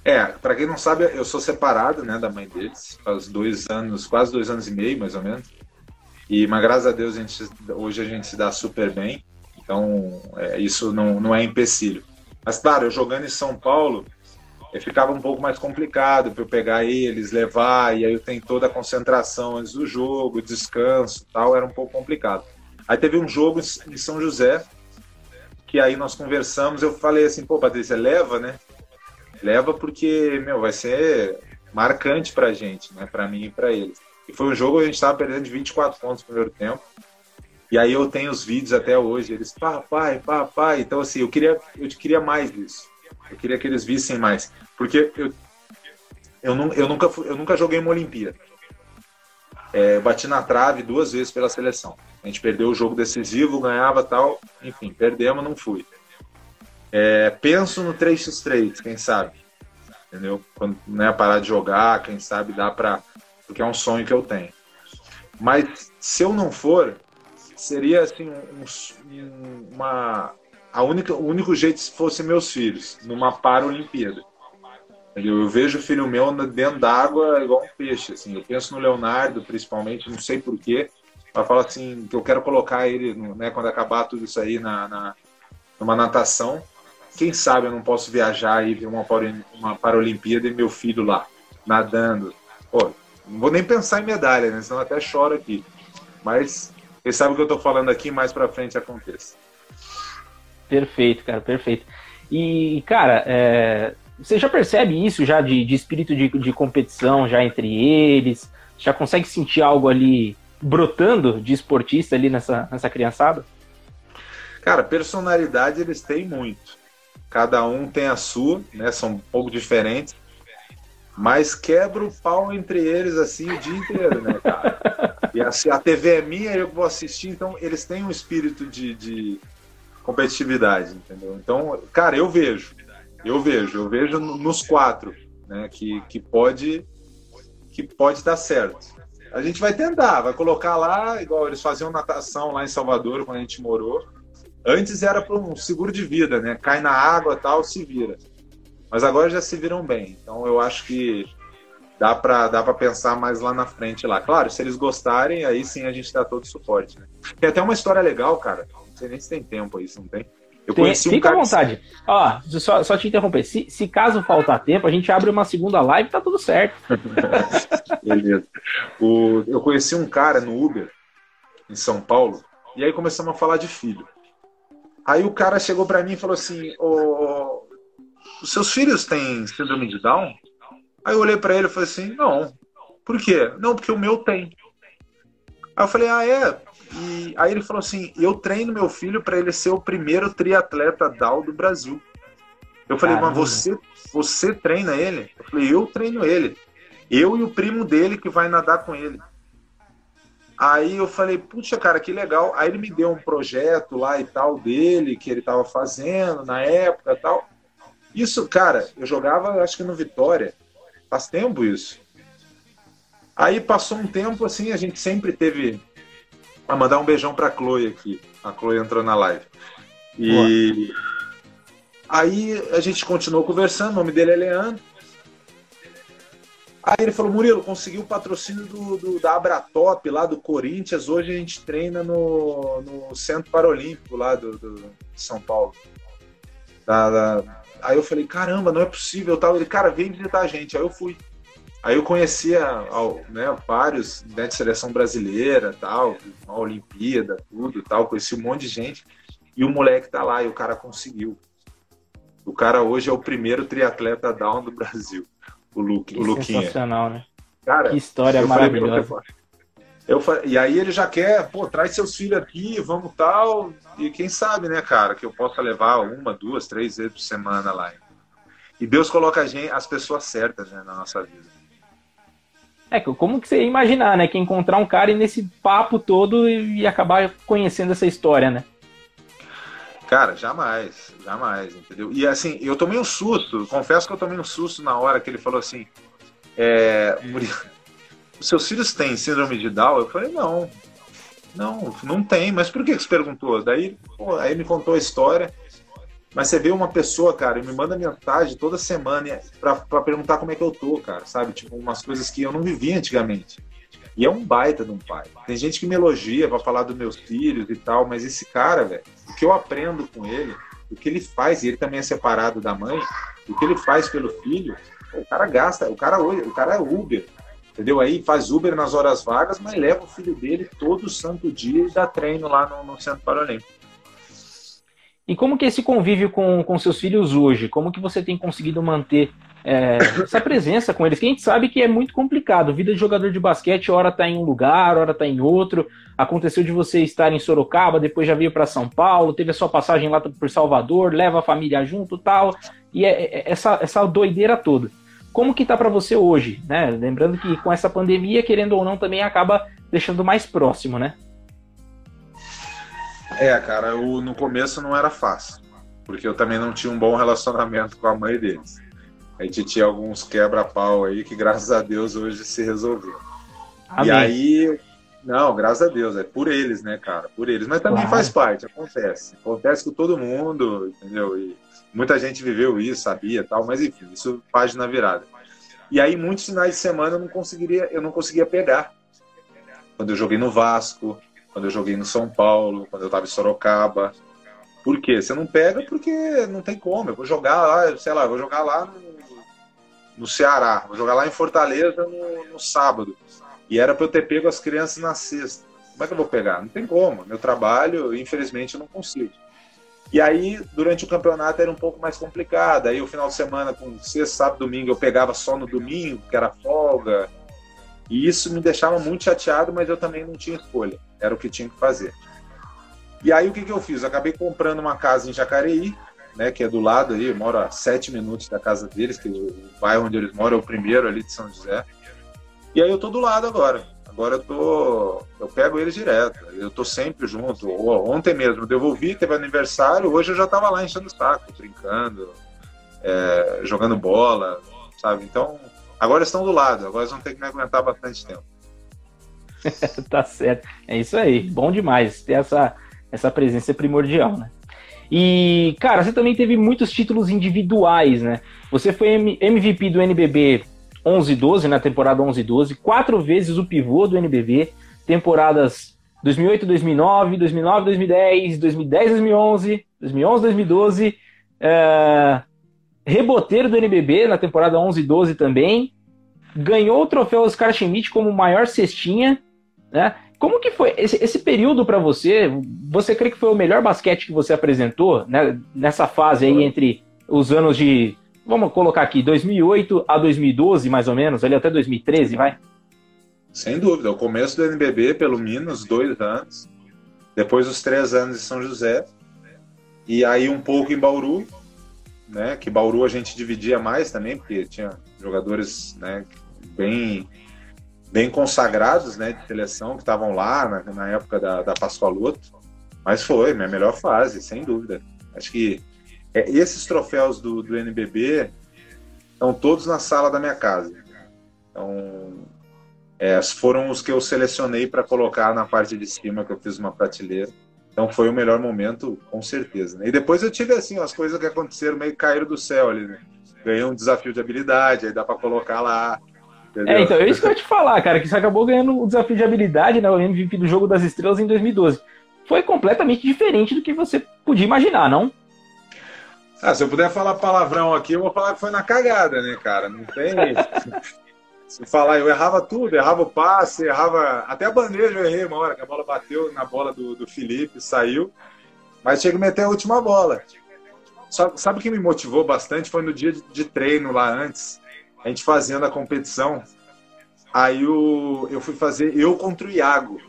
É, para quem não sabe, eu sou separado, né, da mãe deles, faz dois anos, quase dois anos e meio, mais ou menos. E, mas graças a Deus, a gente, hoje a gente se dá super bem. Então, é, isso não, não é empecilho. Mas, claro, eu jogando em São Paulo, é, ficava um pouco mais complicado para eu pegar eles, levar, e aí eu tenho toda a concentração antes do jogo, descanso tal, era um pouco complicado. Aí teve um jogo em São José, que aí nós conversamos, eu falei assim, pô, Patrícia, leva, né? Leva porque, meu, vai ser marcante pra gente, né? Pra mim e pra eles. E foi um jogo que a gente tava perdendo de 24 pontos no primeiro tempo. E aí eu tenho os vídeos até hoje, eles, papai, papai. Então, assim, eu queria, eu queria mais disso. Eu queria que eles vissem mais. Porque eu, eu, não, eu, nunca, eu nunca joguei uma Olimpíada. É, bati na trave duas vezes pela seleção. A gente perdeu o jogo decisivo, ganhava tal, enfim, perdemos, não fui. É, penso no 3x3, quem sabe? Entendeu? Quando né, parar de jogar, quem sabe dá pra. Porque é um sonho que eu tenho. Mas se eu não for, seria assim um, uma a única o único jeito se fosse meus filhos numa Paralimpíada. Eu, eu vejo o filho meu dentro d'água igual um peixe, assim. Eu penso no Leonardo, principalmente, não sei porquê, mas falo assim que eu quero colocar ele, né, quando acabar tudo isso aí na, na numa natação. Quem sabe eu não posso viajar e ver uma, uma Paralimpíada e meu filho lá nadando. Pô, não vou nem pensar em medalha, né? Senão até choro aqui. Mas quem sabe o que eu tô falando aqui mais pra frente aconteça. Perfeito, cara, perfeito. E, cara, é, você já percebe isso já de, de espírito de, de competição já entre eles? Já consegue sentir algo ali brotando de esportista ali nessa, nessa criançada? Cara, personalidade eles têm muito. Cada um tem a sua, né? São um pouco diferentes. Mas quebra o pau entre eles assim o dia inteiro, né, cara? E assim, a TV é minha, eu vou assistir, então eles têm um espírito de, de competitividade, entendeu? Então, cara, eu vejo, eu vejo, eu vejo nos quatro, né, que, que pode que pode dar certo. A gente vai tentar, vai colocar lá, igual eles faziam natação lá em Salvador quando a gente morou. Antes era para um seguro de vida, né? Cai na água tal, se vira. Mas agora já se viram bem. Então eu acho que dá para dá para pensar mais lá na frente lá. Claro, se eles gostarem, aí sim a gente dá todo o suporte. Né? Tem até uma história legal, cara. Não sei nem se tem tempo aí, se não tem. Eu tem, conheci um fica à vontade. Que... Ó, só, só te interromper. Se, se caso faltar tempo, a gente abre uma segunda live tá tudo certo. Beleza. O, eu conheci um cara no Uber, em São Paulo, e aí começamos a falar de filho. Aí o cara chegou para mim e falou assim: os seus filhos têm síndrome de Down? Aí eu olhei para ele e falei assim, não. Por quê? Não, porque o meu tem. Aí eu falei, ah, é? E aí ele falou assim, eu treino meu filho para ele ser o primeiro triatleta Down do Brasil. Eu falei, Caramba. mas você, você treina ele? Eu falei, eu treino ele. Eu e o primo dele que vai nadar com ele. Aí eu falei, puxa, cara, que legal. Aí ele me deu um projeto lá e tal dele, que ele estava fazendo na época e tal. Isso, cara, eu jogava, acho que no Vitória. Faz tempo isso. Aí passou um tempo assim, a gente sempre teve. A mandar um beijão pra Chloe aqui. A Chloe entrou na live. E Boa. aí a gente continuou conversando, o nome dele é Leandro. Aí ele falou, Murilo, conseguiu o patrocínio do, do, da Abratop lá do Corinthians. Hoje a gente treina no, no Centro Paralímpico lá do, do de São Paulo. Da, da, Aí eu falei, caramba, não é possível, tal. Ele, cara, vem visitar a gente. Aí eu fui. Aí eu conhecia né, vários né, de seleção brasileira, tal, a Olimpíada, tudo, tal. Conheci um monte de gente. E o moleque tá lá e o cara conseguiu. O cara hoje é o primeiro triatleta down do Brasil. O, Luke, o Luquinha. Sensacional, né? Cara, que história maravilhosa. Falei, eu, e aí ele já quer, pô, traz seus filhos aqui, vamos tal. E quem sabe, né, cara, que eu possa levar uma, duas, três vezes por semana lá. E Deus coloca a gente, as pessoas certas né, na nossa vida. É, como que você ia imaginar, né? Que encontrar um cara e nesse papo todo e, e acabar conhecendo essa história, né? Cara, jamais, jamais, entendeu? E assim, eu tomei um susto, confesso que eu tomei um susto na hora que ele falou assim: é, os seus filhos têm síndrome de Down? Eu falei, não, não, não tem. Mas por que você perguntou? Daí, pô, aí me contou a história. Mas você vê uma pessoa, cara, me manda mensagem toda semana pra, pra perguntar como é que eu tô, cara, sabe? Tipo, umas coisas que eu não vivia antigamente. E é um baita de um pai. Tem gente que me elogia pra falar dos meus filhos e tal, mas esse cara, velho, o que eu aprendo com ele, o que ele faz, e ele também é separado da mãe, o que ele faz pelo filho, o cara gasta, o cara o cara é Uber, entendeu? Aí faz Uber nas horas vagas, mas leva o filho dele todo santo dia e dá treino lá no, no Centro Paralímpico. E como que é esse convívio com, com seus filhos hoje? Como que você tem conseguido manter é, essa presença com eles, que a gente sabe que é muito complicado. Vida de jogador de basquete, hora tá em um lugar, hora tá em outro. Aconteceu de você estar em Sorocaba, depois já veio para São Paulo, teve a sua passagem lá por Salvador, leva a família junto tal. E é, é essa, essa doideira toda. Como que tá para você hoje, né? Lembrando que com essa pandemia, querendo ou não, também acaba deixando mais próximo, né? É, cara, eu, no começo não era fácil, porque eu também não tinha um bom relacionamento com a mãe deles. A gente tinha alguns quebra-pau aí que, graças a Deus, hoje se resolveu. Amém. E aí, não, graças a Deus, é por eles, né, cara? Por eles. Mas também claro. faz parte, acontece. Acontece com todo mundo, entendeu? E muita gente viveu isso, sabia tal, mas enfim, isso página virada. E aí, muitos finais de semana eu não conseguiria, eu não conseguia pegar. Quando eu joguei no Vasco, quando eu joguei no São Paulo, quando eu estava em Sorocaba. Por quê? Você não pega porque não tem como. Eu vou jogar lá, sei lá, vou jogar lá no, Ceará, vou jogar lá em Fortaleza no, no sábado. E era para eu ter pego as crianças na sexta. Como é que eu vou pegar? Não tem como. Meu trabalho, infelizmente, eu não consigo. E aí, durante o campeonato era um pouco mais complicado. Aí, o final de semana, com sexta, sábado, domingo, eu pegava só no domingo, que era folga. E isso me deixava muito chateado, mas eu também não tinha escolha. Era o que tinha que fazer. E aí, o que, que eu fiz? Acabei comprando uma casa em Jacareí, né, que é do lado aí, eu moro a sete minutos da casa deles, que o bairro onde eles moram é o primeiro ali de São José. E aí eu tô do lado agora. Agora eu tô. Eu pego eles direto. Eu tô sempre junto. Ontem mesmo devolvi, teve aniversário, hoje eu já tava lá enchendo o saco, brincando, é, jogando bola, sabe? Então, agora estão do lado, agora eles vão ter que me aguentar bastante tempo. tá certo. É isso aí. Bom demais. Ter essa, essa presença é primordial, né? E, cara, você também teve muitos títulos individuais, né? Você foi MVP do NBB 11-12, na temporada 11-12, quatro vezes o pivô do NBB, temporadas 2008, 2009, 2009, 2010, 2010, 2011, 2011, 2012, é, reboteiro do NBB na temporada 11-12 também, ganhou o troféu Oscar Schmidt como maior cestinha, né? Como que foi esse, esse período para você? Você crê que foi o melhor basquete que você apresentou né, nessa fase aí entre os anos de, vamos colocar aqui, 2008 a 2012, mais ou menos, ali até 2013, vai? Sem dúvida. O começo do NBB, pelo menos dois anos. Depois os três anos em São José. E aí um pouco em Bauru, né? Que Bauru a gente dividia mais também, porque tinha jogadores né, bem bem consagrados né, de seleção que estavam lá na, na, época da, da Pascoaloto. Mas foi minha melhor fase, sem dúvida. Acho que é, esses troféus do, do NBB estão todos na sala da minha casa. Então, é, foram os que eu selecionei para colocar na parte de cima, que eu fiz uma prateleira. Então foi o melhor momento, com certeza. Né? E depois eu tive assim, as coisas que aconteceram meio caíram do céu ali. Né? Ganhei um desafio de habilidade, aí dá para colocar lá. Entendeu? É, então, é isso que eu ia te falar, cara, que você acabou ganhando o desafio de habilidade, né, o MVP do Jogo das Estrelas em 2012. Foi completamente diferente do que você podia imaginar, não? Ah, se eu puder falar palavrão aqui, eu vou falar que foi na cagada, né, cara? Não tem. se falar, eu errava tudo, errava o passe, errava. Até a bandeja eu errei uma hora, que a bola bateu na bola do, do Felipe, saiu. Mas chega a meter a última bola. Sabe o que me motivou bastante? Foi no dia de treino lá antes a gente fazendo a competição. Aí eu, fui fazer eu contra o Iago.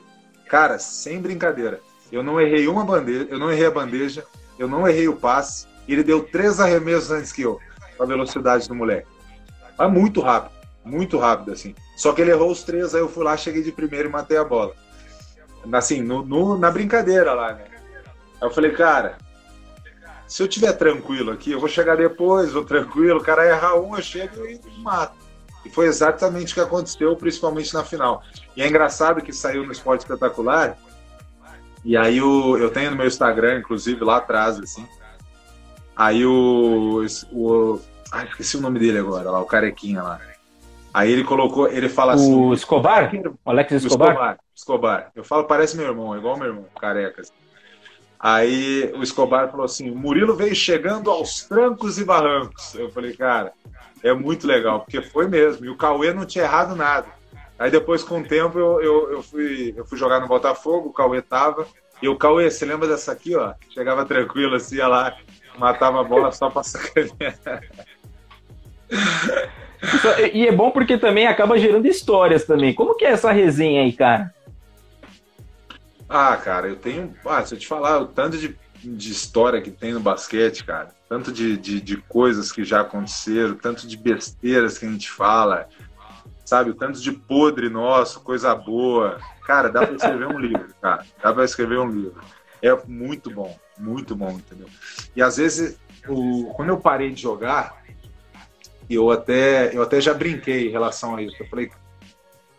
Cara, sem brincadeira. Eu não errei uma bandeja, eu não errei a bandeja, eu não errei o passe. Ele deu três arremessos antes que eu, com a velocidade do moleque. Mas muito rápido, muito rápido, assim. Só que ele errou os três, aí eu fui lá, cheguei de primeiro e matei a bola. Assim, no, no na brincadeira lá, né? Aí eu falei, cara, se eu tiver tranquilo aqui, eu vou chegar depois, vou tranquilo, o cara erra um, eu chego e mato. E foi exatamente o que aconteceu, principalmente na final. E é engraçado que saiu no Esporte Espetacular, e aí o, eu tenho no meu Instagram, inclusive, lá atrás, assim. Aí o. o ai, esqueci o nome dele agora, lá, o carequinha lá. Aí ele colocou, ele fala o assim. O Escobar? O Alex Escobar? Escobar? Escobar. Eu falo, parece meu irmão, igual meu irmão, careca. Assim. Aí o Escobar falou assim: Murilo veio chegando aos trancos e barrancos. Eu falei, cara, é muito legal, porque foi mesmo. E o Cauê não tinha errado nada. Aí depois, com o tempo, eu, eu, eu, fui, eu fui jogar no Botafogo, o Cauê tava. E o Cauê, você lembra dessa aqui, ó? Chegava tranquilo assim, ia lá, matava a bola só pra sacanear. E é bom porque também acaba gerando histórias também. Como que é essa resenha aí, cara? Ah, cara, eu tenho. Ah, se eu te falar o tanto de, de história que tem no basquete, cara, tanto de, de, de coisas que já aconteceram, tanto de besteiras que a gente fala, sabe? O tanto de podre nosso, coisa boa. Cara, dá para escrever um livro, cara. Dá para escrever um livro. É muito bom, muito bom, entendeu? E às vezes, o, quando eu parei de jogar, eu até, eu até já brinquei em relação a isso. Eu falei,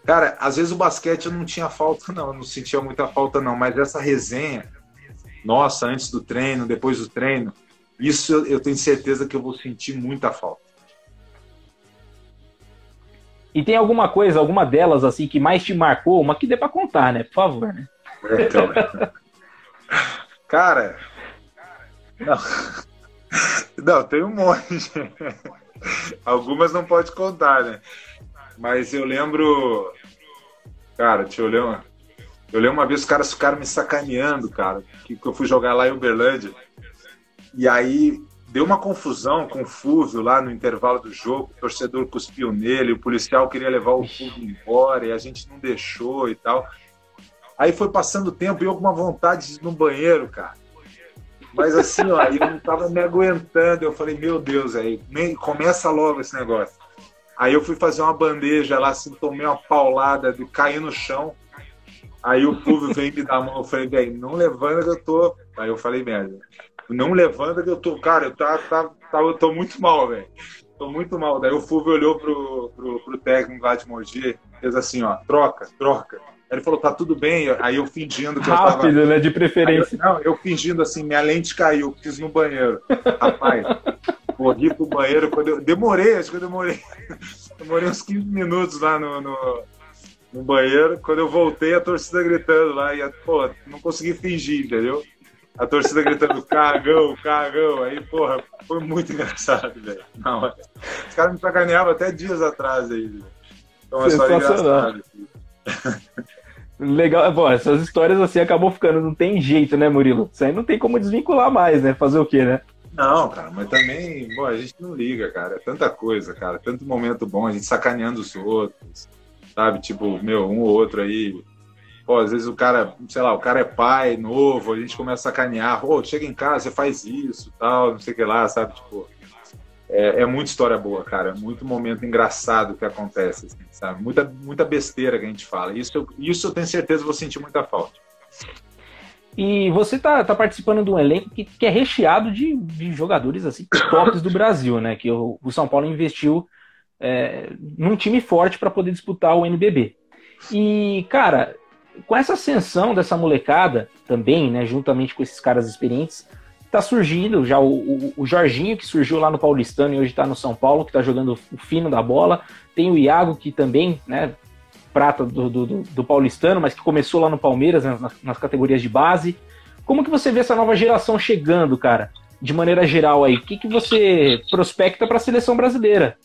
cara, às vezes o basquete eu não tinha falta, não, eu não sentia muita falta, não, mas essa resenha, nossa, antes do treino, depois do treino, isso eu, eu tenho certeza que eu vou sentir muita falta. E tem alguma coisa, alguma delas assim que mais te marcou, uma que dê para contar, né? Por favor, né? Então, cara, não, não, tem um monte. Algumas não pode contar, né? Mas eu lembro, cara, deixa eu ler Eu lembro uma vez os caras ficaram me sacaneando, cara, que, que eu fui jogar lá em Uberlândia. E aí deu uma confusão com o Fúvio lá no intervalo do jogo, o torcedor cuspiu nele, o policial queria levar o Fúvio embora e a gente não deixou e tal. Aí foi passando o tempo e eu com uma vontade de ir no banheiro, cara. Mas assim, ó, eu não tava me aguentando. Eu falei, meu Deus, aí, começa logo esse negócio. Aí eu fui fazer uma bandeja lá, assim, tomei uma paulada, de cair no chão. Aí o Fúvio veio me dar a mão. Eu falei, velho, não levanta que eu tô. Aí eu falei, merda não levanta que eu tô, cara, eu, tá, tá, tá, eu tô muito mal, velho. Tô muito mal. Daí o Fulvio olhou pro, pro, pro técnico lá de Mogi, fez assim, ó, troca, troca. Aí ele falou, tá tudo bem. Aí eu fingindo que Rápido, eu tava... né? De preferência. Eu, não, eu fingindo assim, minha lente caiu, fiz no banheiro. Rapaz, corri pro banheiro. Quando eu... Demorei, acho que eu demorei. Demorei uns 15 minutos lá no, no, no banheiro. Quando eu voltei, a torcida gritando lá. E, pô, não consegui fingir, entendeu? a torcida gritando cagão, cagão. Aí, porra, foi muito engraçado, velho. Os caras me sacaneavam até dias atrás aí, velho. Então, é só engraçado. Legal, bom, essas histórias assim acabou ficando, não tem jeito, né, Murilo? Isso aí não tem como desvincular mais, né? Fazer o quê, né? Não, cara, mas também, bom, a gente não liga, cara. É tanta coisa, cara. Tanto momento bom, a gente sacaneando os outros, sabe? Tipo, meu, um ou outro aí Pô, às vezes o cara, sei lá, o cara é pai novo, a gente começa a sacanear, pô, chega em casa, você faz isso, tal, não sei o que lá, sabe? Tipo, é, é muita história boa, cara. É muito momento engraçado que acontece, assim, sabe? Muita, muita besteira que a gente fala. Isso eu, isso eu tenho certeza vou sentir muita falta. E você tá, tá participando de um elenco que, que é recheado de, de jogadores assim tops do Brasil, né? Que o, o São Paulo investiu é, num time forte para poder disputar o NBB. E, cara, com essa ascensão dessa molecada também, né, juntamente com esses caras experientes, tá surgindo já o, o, o Jorginho, que surgiu lá no Paulistano e hoje está no São Paulo, que está jogando o fino da bola. Tem o Iago, que também, né, prata do, do, do Paulistano, mas que começou lá no Palmeiras, né, nas, nas, categorias de base. Como que você vê essa nova geração chegando, cara? De maneira geral aí, o que, que você prospecta para a seleção brasileira?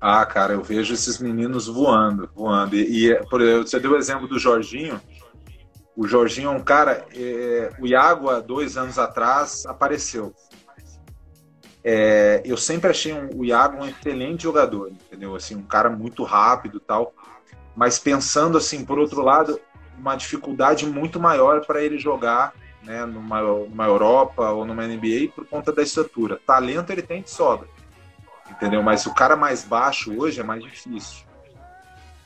Ah, cara, eu vejo esses meninos voando, voando. E, e por você deu o exemplo do Jorginho. O Jorginho é um cara. É, o Iago, há dois anos atrás, apareceu. É, eu sempre achei um, o Iago um excelente jogador, entendeu? Assim, um cara muito rápido tal. Mas pensando assim, por outro lado, uma dificuldade muito maior para ele jogar né, numa, numa Europa ou numa NBA por conta da estatura. Talento ele tem de sobra entendeu? Mas o cara mais baixo hoje é mais difícil.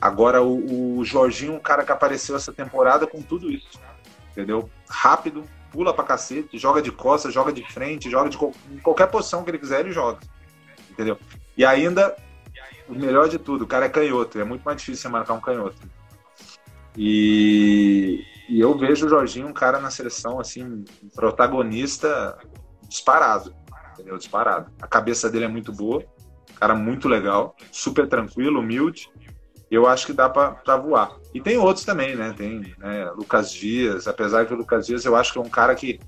Agora, o, o Jorginho, um cara que apareceu essa temporada com tudo isso, entendeu? Rápido, pula pra cacete, joga de costas, joga de frente, joga de em qualquer posição que ele quiser, ele joga, entendeu? E ainda, o melhor de tudo, o cara é canhoto, é muito mais difícil você marcar um canhoto. E, e eu vejo o Jorginho um cara na seleção, assim, protagonista disparado, entendeu? Disparado. A cabeça dele é muito boa, cara muito legal, super tranquilo, humilde. Eu acho que dá para voar. E tem outros também, né? Tem né, Lucas Dias, apesar que o Lucas Dias eu acho que é um cara que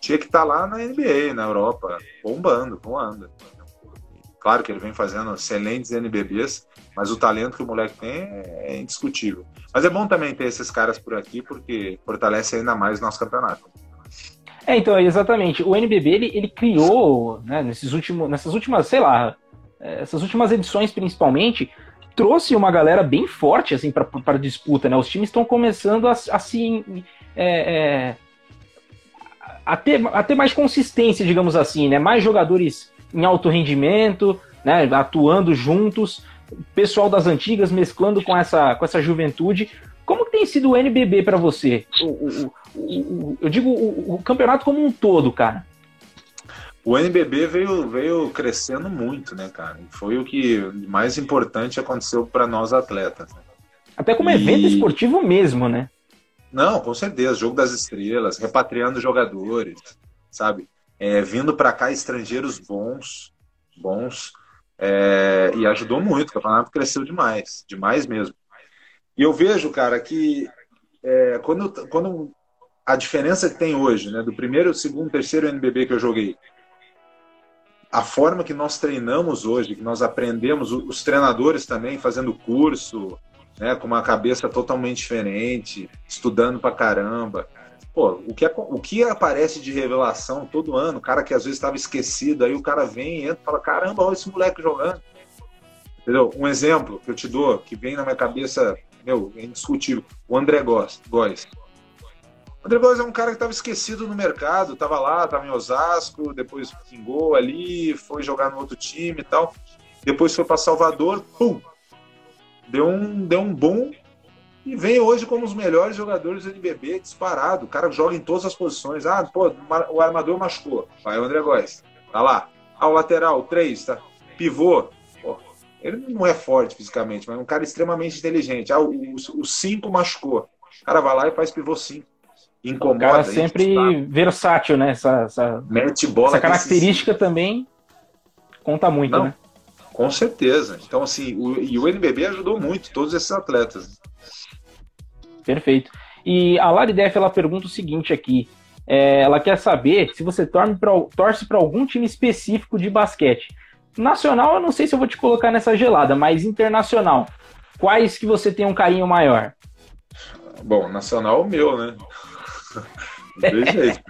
tinha que estar tá lá na NBA, na Europa, bombando, voando. Claro que ele vem fazendo excelentes NBBs, mas o talento que o moleque tem é indiscutível. Mas é bom também ter esses caras por aqui, porque fortalece ainda mais o nosso campeonato. É, então, exatamente. O NBB, ele, ele criou, né, nesses últimos, nessas últimas, sei lá, é, essas últimas edições principalmente, trouxe uma galera bem forte assim para a disputa, né? Os times estão começando a, a se é, é, a, ter, a ter mais consistência, digamos assim, né? Mais jogadores em alto rendimento, né? Atuando juntos, pessoal das antigas mesclando com essa com essa juventude. Como tem sido o NBB para você? O, o, o, eu digo o, campeonato como um todo, cara. O NBB veio, veio crescendo muito, né, cara? Foi o que mais importante aconteceu para nós atletas. Né? Até como e... evento esportivo mesmo, né? Não, com certeza. Jogo das estrelas, repatriando jogadores, sabe? É, vindo para cá estrangeiros bons, bons, é, e ajudou muito. O campeonato cresceu demais, demais mesmo. E eu vejo, cara, que é, quando, quando a diferença que tem hoje, né, do primeiro, segundo, terceiro NBB que eu joguei, a forma que nós treinamos hoje, que nós aprendemos, os treinadores também fazendo curso, né, com uma cabeça totalmente diferente, estudando pra caramba. Pô, o que, o que aparece de revelação todo ano, cara que às vezes estava esquecido, aí o cara vem, entra e fala: caramba, olha esse moleque jogando. Entendeu? Um exemplo que eu te dou, que vem na minha cabeça, meu, é indiscutível: o André Góes. O André Góes é um cara que estava esquecido no mercado, estava lá, estava em Osasco, depois pingou ali, foi jogar no outro time e tal. Depois foi para Salvador, pum! Deu um, deu um boom e vem hoje como os melhores jogadores do NBB, disparado. O cara joga em todas as posições. Ah, pô, o armador machucou. Vai o André Góes. Tá lá. Ah, o lateral, três, tá? Pivô. Pô, ele não é forte fisicamente, mas é um cara extremamente inteligente. Ah, o, o cinco machucou. O cara vai lá e faz pivô cinco incomoda. O cara sempre tá... versátil, né? Essa, essa, essa característica também conta muito, Não, né? Com certeza. Então, assim, o, e o NBB ajudou muito todos esses atletas. Perfeito. E a Lari Def, ela pergunta o seguinte aqui. É, ela quer saber se você torce para algum time específico de basquete. Nacional, eu não sei se eu vou te colocar nessa gelada, mas internacional. Quais que você tem um carinho maior? Bom, nacional o meu, né? Jeito.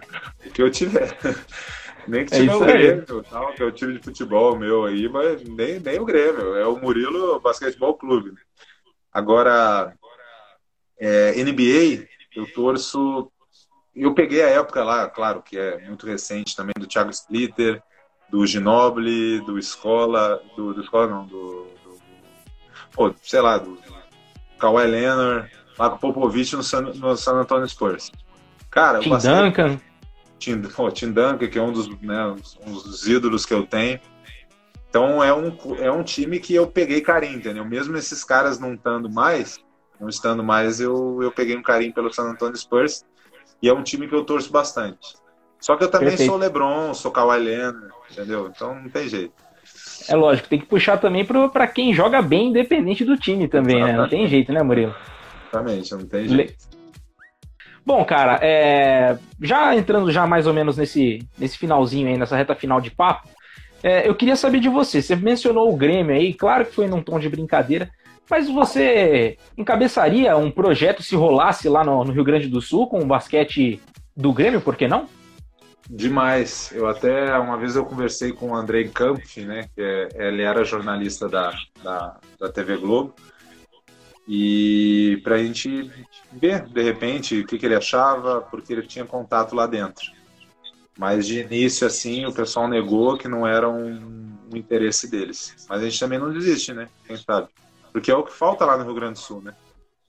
que eu tiver. Nem que é tiver é o Grêmio, tal, que é o time de futebol meu aí, mas nem, nem o Grêmio. É o Murilo Basquetebol Clube. Agora, é, NBA, eu torço. Eu peguei a época lá, claro, que é muito recente também, do Thiago Splitter, do Ginoble, do Escola, do, do Escola não, do, do, pô, sei lá, do Kawhi Leonard, lá com o Popovich no San, no San Antonio Spurs. Cara, Tim Duncan. Tim, pô, Tim Duncan, que é um dos, né, um dos ídolos que eu tenho. Então é um, é um time que eu peguei carinho, entendeu? Mesmo esses caras não estando mais, não estando mais, eu, eu peguei um carinho pelo San Antonio Spurs. E é um time que eu torço bastante. Só que eu também Perfeito. sou LeBron, sou Kawhi Leonard, entendeu? Então não tem jeito. É lógico, tem que puxar também para quem joga bem, independente do time também, Exatamente. né? Não tem jeito, né, Murilo? Exatamente, não tem jeito. Le... Bom, cara, é... já entrando já mais ou menos nesse, nesse finalzinho aí, nessa reta final de papo, é, eu queria saber de você. Você mencionou o Grêmio aí, claro que foi num tom de brincadeira, mas você encabeçaria um projeto se rolasse lá no, no Rio Grande do Sul com o basquete do Grêmio, por que não? Demais. Eu até uma vez eu conversei com o Andrei Kampf, né? Que é, ele era jornalista da, da, da TV Globo. E para a gente ver, de repente, o que, que ele achava, porque ele tinha contato lá dentro. Mas de início, assim, o pessoal negou que não era um, um interesse deles. Mas a gente também não desiste, né? Quem sabe? Porque é o que falta lá no Rio Grande do Sul, né?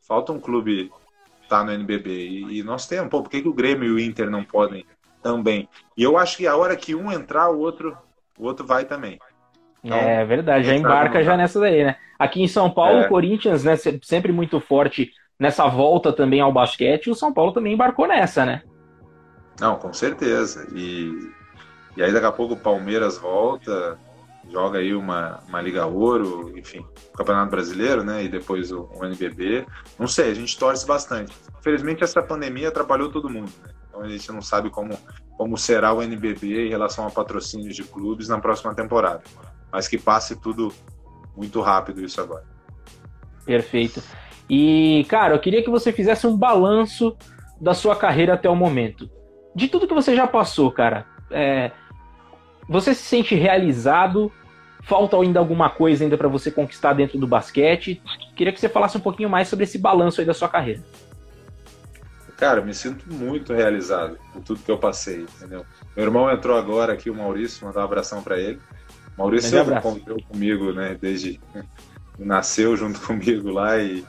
Falta um clube tá no NBB. E, e nós temos. Pô, por que, que o Grêmio e o Inter não podem também? E eu acho que a hora que um entrar, o outro, o outro vai também. Então, é verdade, já embarca já nessa daí, né? Aqui em São Paulo, é. o Corinthians, né, sempre muito forte nessa volta também ao basquete, o São Paulo também embarcou nessa, né? Não, com certeza. E, e aí daqui a pouco o Palmeiras volta, joga aí uma, uma Liga Ouro, enfim, o Campeonato Brasileiro, né? E depois o, o NBB. Não sei, a gente torce bastante. Infelizmente essa pandemia atrapalhou todo mundo, né? Então a gente não sabe como, como será o NBB em relação a patrocínios de clubes na próxima temporada. Mas que passe tudo muito rápido isso agora. Perfeito. E, cara, eu queria que você fizesse um balanço da sua carreira até o momento. De tudo que você já passou, cara, é, você se sente realizado Falta ainda alguma coisa ainda para você conquistar dentro do basquete? Queria que você falasse um pouquinho mais sobre esse balanço aí da sua carreira. Cara, eu me sinto muito realizado por tudo que eu passei, entendeu? Meu irmão entrou agora aqui, o Maurício, mandar um abração para ele. Maurício conviveu comigo, né, desde nasceu junto comigo lá e,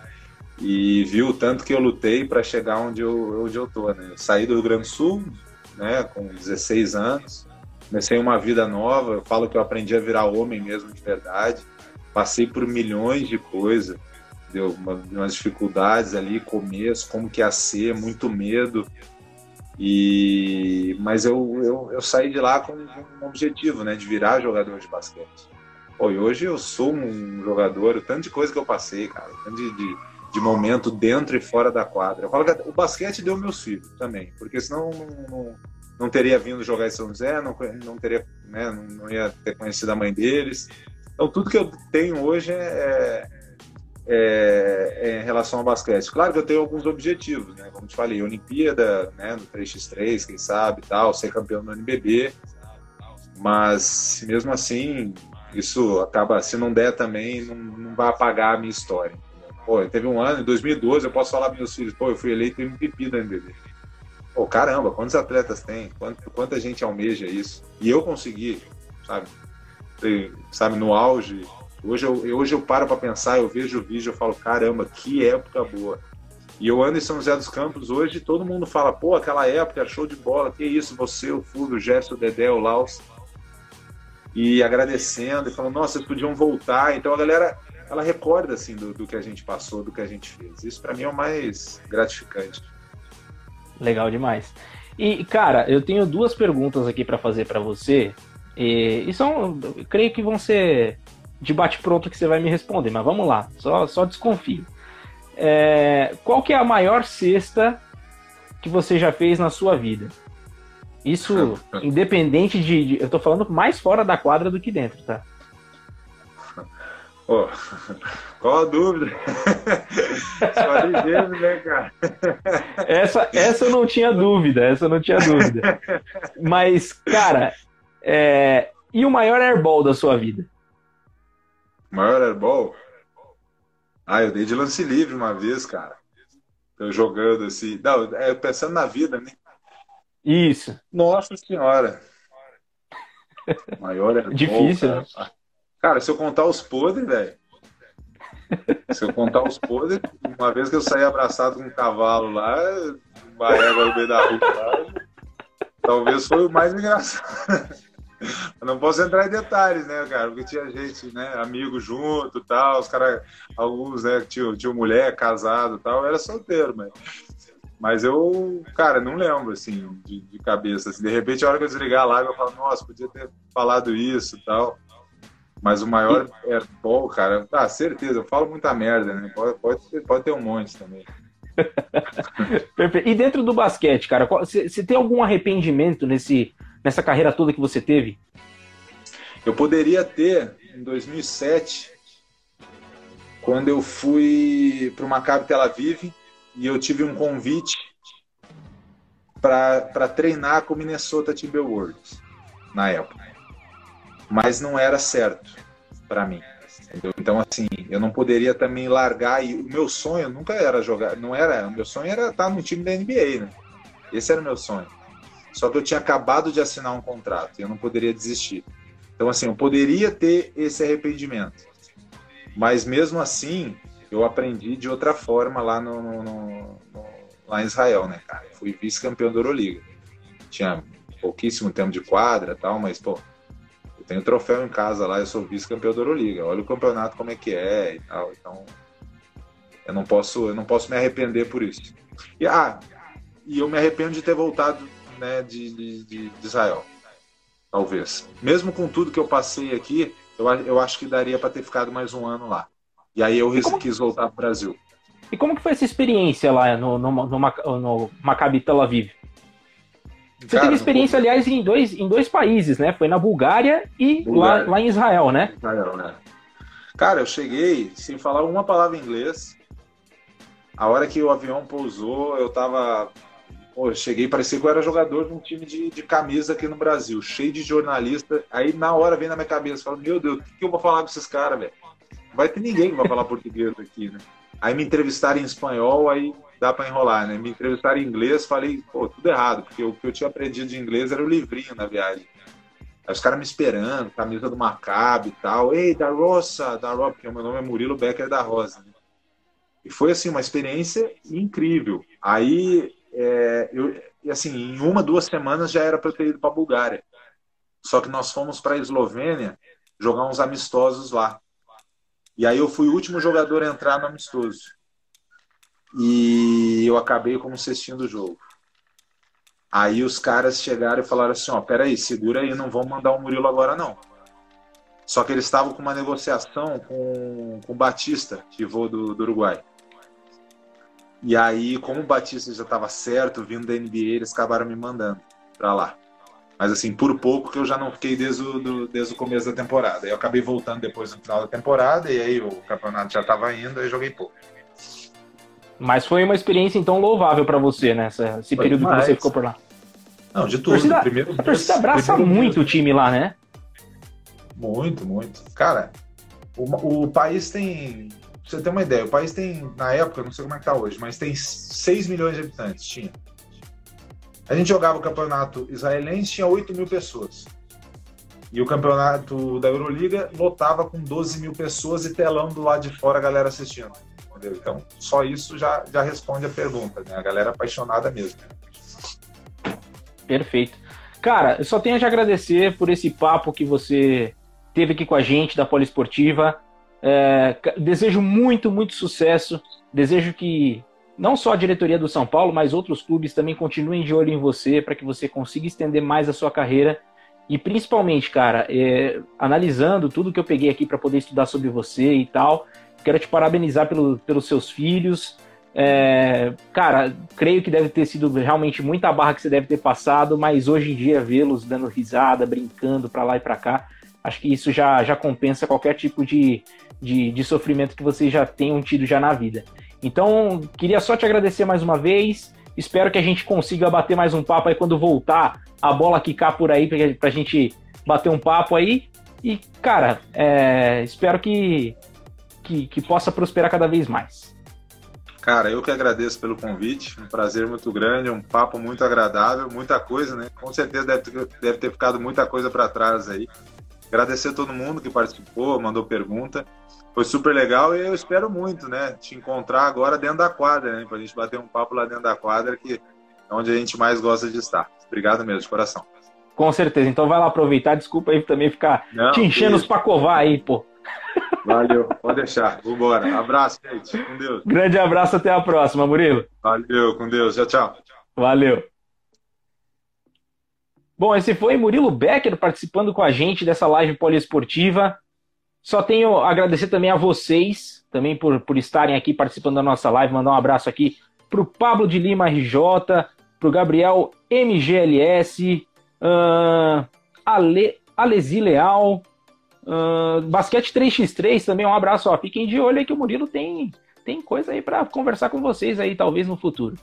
e viu o tanto que eu lutei para chegar onde eu, onde eu tô, né? Eu saí do Rio Grande do Sul, né, com 16 anos, comecei uma vida nova, eu falo que eu aprendi a virar homem mesmo de verdade, passei por milhões de coisas, deu uma, umas dificuldades ali, começo, como que ia ser, muito medo. E mas eu, eu, eu saí de lá com um objetivo, né, de virar jogador de basquete. Pô, e hoje eu sou um jogador, tanto de coisa que eu passei, cara, tanto de, de, de, momento dentro e fora da quadra. Eu falo que o basquete deu meus filhos também, porque senão não, não, não teria vindo jogar em São José, não, não teria, né, não, não ia ter conhecido a mãe deles. Então tudo que eu tenho hoje é, é, é, em relação ao basquete. Claro que eu tenho alguns objetivos, né? Como te falei, Olimpíada, né? No 3x3, quem sabe, tal, ser campeão no NBB. Mas mesmo assim, isso acaba, se não der também, não, não vai apagar a minha história. Pô, teve um ano, em 2012, eu posso falar para meus filhos, pô, eu fui eleito MVP da NBB. Pô, caramba, quantos atletas tem? Quanto, quanta gente almeja isso? E eu consegui, sabe? Sabe, no auge, Hoje eu, hoje eu paro para pensar, eu vejo o vídeo, eu falo, caramba, que época boa. E eu ando José dos Campos hoje, todo mundo fala, pô, aquela época, show de bola, que isso, você, o Fulvio, o Gerson, o Dedé, o Laos. E agradecendo, e falando, nossa, vocês podiam voltar. Então a galera, ela recorda, assim, do, do que a gente passou, do que a gente fez. Isso para mim é o mais gratificante. Legal demais. E, cara, eu tenho duas perguntas aqui para fazer para você. E, e são, creio que vão ser de bate-pronto que você vai me responder, mas vamos lá, só, só desconfio. É, qual que é a maior cesta que você já fez na sua vida? Isso independente de, de, Eu tô falando mais fora da quadra do que dentro, tá? Oh, qual a dúvida? Só ligeiro, né, cara? Essa, essa eu não tinha dúvida, essa eu não tinha dúvida. Mas, cara, é... e o maior airball da sua vida? Maior airball? Ah, eu dei de lance livre uma vez, cara. Eu jogando assim. Não, é pensando na vida, né? Isso. Nossa senhora. Maior airball. Difícil, cara. né? Cara, se eu contar os podres, velho. Se eu contar os podres, uma vez que eu saí abraçado com um cavalo lá, uma égua no meio da rua lá, talvez foi o mais engraçado. Eu não posso entrar em detalhes, né, cara? Porque tinha gente, né, amigo junto tal, os caras, alguns, né, tinham, tinham mulher, casado tal, era solteiro, mas. Mas eu, cara, não lembro, assim, de, de cabeça. Assim, de repente, a hora que eu desligar a live, eu falo, nossa, podia ter falado isso e tal. Mas o maior é bom, cara. Ah, certeza, eu falo muita merda, né? Pode, pode, ter, pode ter um monte também. Perfeito. E dentro do basquete, cara, você tem algum arrependimento nesse, nessa carreira toda que você teve? Eu poderia ter em 2007, quando eu fui para o Maccabi Tel Aviv e eu tive um convite para treinar com o Minnesota Timberwolves na época. Mas não era certo para mim. Entendeu? Então, assim, eu não poderia também largar. E o meu sonho nunca era jogar, não era. O meu sonho era estar no time da NBA, né? Esse era o meu sonho. Só que eu tinha acabado de assinar um contrato e eu não poderia desistir. Então, assim, eu poderia ter esse arrependimento. Mas mesmo assim, eu aprendi de outra forma lá no, no, no, lá em Israel, né, cara? Fui vice-campeão da Euroliga. Tinha pouquíssimo tempo de quadra tal, mas, pô, eu tenho troféu em casa lá, eu sou vice-campeão da Euroliga. Olha o campeonato como é que é e tal. Então, eu não posso, eu não posso me arrepender por isso. E, ah, e eu me arrependo de ter voltado né, de, de, de, Israel. Talvez. Mesmo com tudo que eu passei aqui, eu, eu acho que daria para ter ficado mais um ano lá. E aí eu como... quis voltar para o Brasil. E como que foi essa experiência lá no, no, no, no Maccabi Tel Aviv? Você Cara, teve experiência, no... aliás, em dois, em dois países, né? Foi na Bulgária e Bulgária. Lá, lá em Israel, né? Israel, né? Cara, eu cheguei sem falar uma palavra em inglês. A hora que o avião pousou, eu tava Pô, eu cheguei, parecia que eu era jogador de um time de, de camisa aqui no Brasil, cheio de jornalista. Aí na hora vem na minha cabeça, falo, meu Deus, o que, que eu vou falar com esses caras, velho? Vai ter ninguém que vai falar português aqui, né? Aí me entrevistaram em espanhol, aí dá para enrolar, né? Me entrevistaram em inglês, falei, pô, tudo errado, porque o que eu tinha aprendido de inglês era o livrinho na viagem. Aí os caras me esperando, camisa do Maccabi e tal. Ei, da Roça, da Roça, porque meu nome é Murilo Becker da Rosa. Né? E foi, assim, uma experiência incrível. Aí, é, eu, assim, em uma, duas semanas já era para ter ido para Bulgária. Só que nós fomos para a Eslovênia jogar uns amistosos lá. E aí eu fui o último jogador a entrar no amistoso. E eu acabei como cestinho do jogo. Aí os caras chegaram e falaram assim, ó, peraí, segura aí, não vão mandar o Murilo agora não. Só que eles estavam com uma negociação com, com o Batista, voou do, do Uruguai. E aí, como o Batista já estava certo, vindo da NBA, eles acabaram me mandando para lá. Mas assim, por pouco que eu já não fiquei desde o, do, desde o começo da temporada. Eu acabei voltando depois no final da temporada, e aí o campeonato já estava indo, aí joguei pouco. Mas foi uma experiência então louvável para você, né? Esse foi período demais. que você ficou por lá. Não, de tudo. A torcida, primeiro, a torcida abraça muito o time lá, né? Muito, muito. Cara, o, o país tem. Você ter uma ideia, o país tem, na época, não sei como é que tá hoje, mas tem 6 milhões de habitantes. Tinha. A gente jogava o campeonato israelense, tinha 8 mil pessoas. E o campeonato da Euroliga lotava com 12 mil pessoas e telão do lado de fora a galera assistindo. Entendeu? Então, só isso já, já responde a pergunta, né? A galera é apaixonada mesmo. Perfeito. Cara, eu só tenho a te agradecer por esse papo que você teve aqui com a gente da Poliesportiva. É, desejo muito, muito sucesso. Desejo que não só a diretoria do São Paulo, mas outros clubes também continuem de olho em você para que você consiga estender mais a sua carreira. E principalmente, cara, é, analisando tudo que eu peguei aqui para poder estudar sobre você e tal, quero te parabenizar pelo, pelos seus filhos. É, cara, creio que deve ter sido realmente muita barra que você deve ter passado, mas hoje em dia vê-los dando risada, brincando para lá e para cá, acho que isso já, já compensa qualquer tipo de, de, de sofrimento que vocês já tenham tido já na vida. Então, queria só te agradecer mais uma vez. Espero que a gente consiga bater mais um papo aí quando voltar a bola quicar por aí pra, a gente bater um papo aí. E, cara, é, espero que, que, que possa prosperar cada vez mais. Cara, eu que agradeço pelo convite, um prazer muito grande, um papo muito agradável, muita coisa, né? Com certeza deve ter, deve ter ficado muita coisa para trás aí. Agradecer a todo mundo que participou, mandou pergunta foi super legal e eu espero muito, né? Te encontrar agora dentro da quadra, né? Pra gente bater um papo lá dentro da quadra, que é onde a gente mais gosta de estar. Obrigado mesmo, de coração. Com certeza. Então vai lá aproveitar. Desculpa aí também ficar Não, te enchendo os pacovar aí, pô. Valeu, pode deixar. Vambora. Abraço, gente. Com Deus. Grande abraço, até a próxima, Murilo. Valeu, com Deus. Tchau, tchau. Valeu. Bom, esse foi Murilo Becker participando com a gente dessa live poliesportiva. Só tenho a agradecer também a vocês, também por, por estarem aqui participando da nossa live. Mandar um abraço aqui pro Pablo de Lima RJ, pro Gabriel MGLS, uh, Ale, Alesi Leal, uh, Basquete 3x3 também. Um abraço, ó. Fiquem de olho aí que o Murilo tem, tem coisa aí para conversar com vocês aí, talvez no futuro.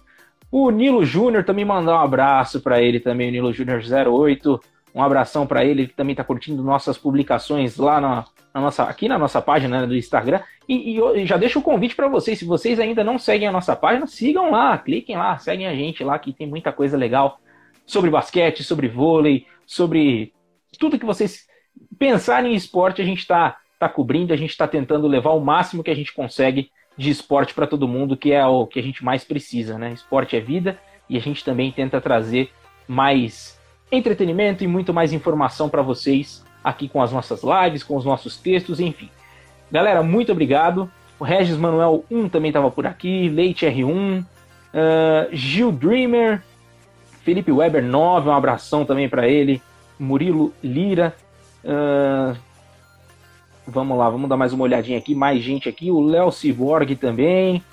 O Nilo Júnior também mandar um abraço para ele também, o Nilo Júnior 08. Um abração para ele, que também está curtindo nossas publicações lá na, na, nossa, aqui na nossa página né, do Instagram. E, e, já deixo o convite para vocês, se vocês ainda não seguem a nossa página, sigam lá, cliquem lá, seguem a gente lá, que tem muita coisa legal sobre basquete, sobre vôlei, sobre tudo que vocês pensarem em esporte, a gente está tá cobrindo, a gente está tentando levar o máximo que a gente consegue de esporte para todo mundo, que é o que a gente mais precisa, né? Esporte é vida e a gente também tenta trazer mais entretenimento e muito mais informação para vocês aqui com as nossas lives, com os nossos textos, enfim. Galera, muito obrigado. O Regis Manuel 1 também estava por aqui, Leite R1, uh, Gil Dreamer, Felipe Weber 9, um abração também para ele, Murilo Lira. Uh, vamos lá, vamos dar mais uma olhadinha aqui, mais gente aqui, o Léo Ciborg também,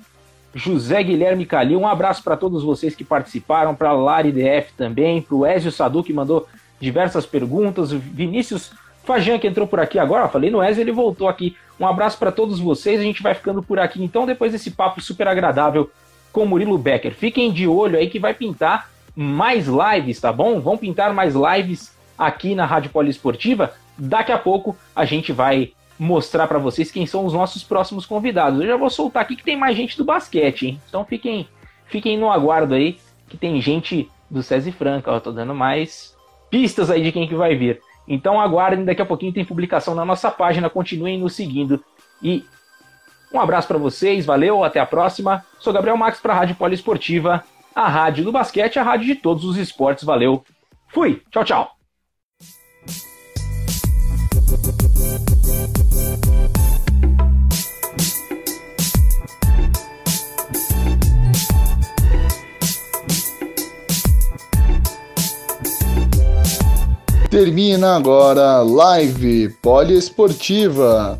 José Guilherme Calil, um abraço para todos vocês que participaram, para Lari DF também, para o Ezio Sadu que mandou diversas perguntas, Vinícius Fajan que entrou por aqui agora, falei no Ezio, ele voltou aqui. Um abraço para todos vocês, a gente vai ficando por aqui então depois desse papo super agradável com Murilo Becker. Fiquem de olho aí que vai pintar mais lives, tá bom? Vão pintar mais lives aqui na Rádio Poliesportiva. Daqui a pouco a gente vai mostrar para vocês quem são os nossos próximos convidados. Eu já vou soltar aqui que tem mais gente do basquete, hein? Então fiquem, fiquem no aguardo aí, que tem gente do César Franca. Eu tô dando mais pistas aí de quem que vai vir. Então aguardem, daqui a pouquinho tem publicação na nossa página, continuem nos seguindo. E um abraço para vocês, valeu, até a próxima. Sou Gabriel Max para a Rádio Poliesportiva, a rádio do basquete, a rádio de todos os esportes, valeu. Fui, tchau, tchau. Termina agora Live Poliesportiva.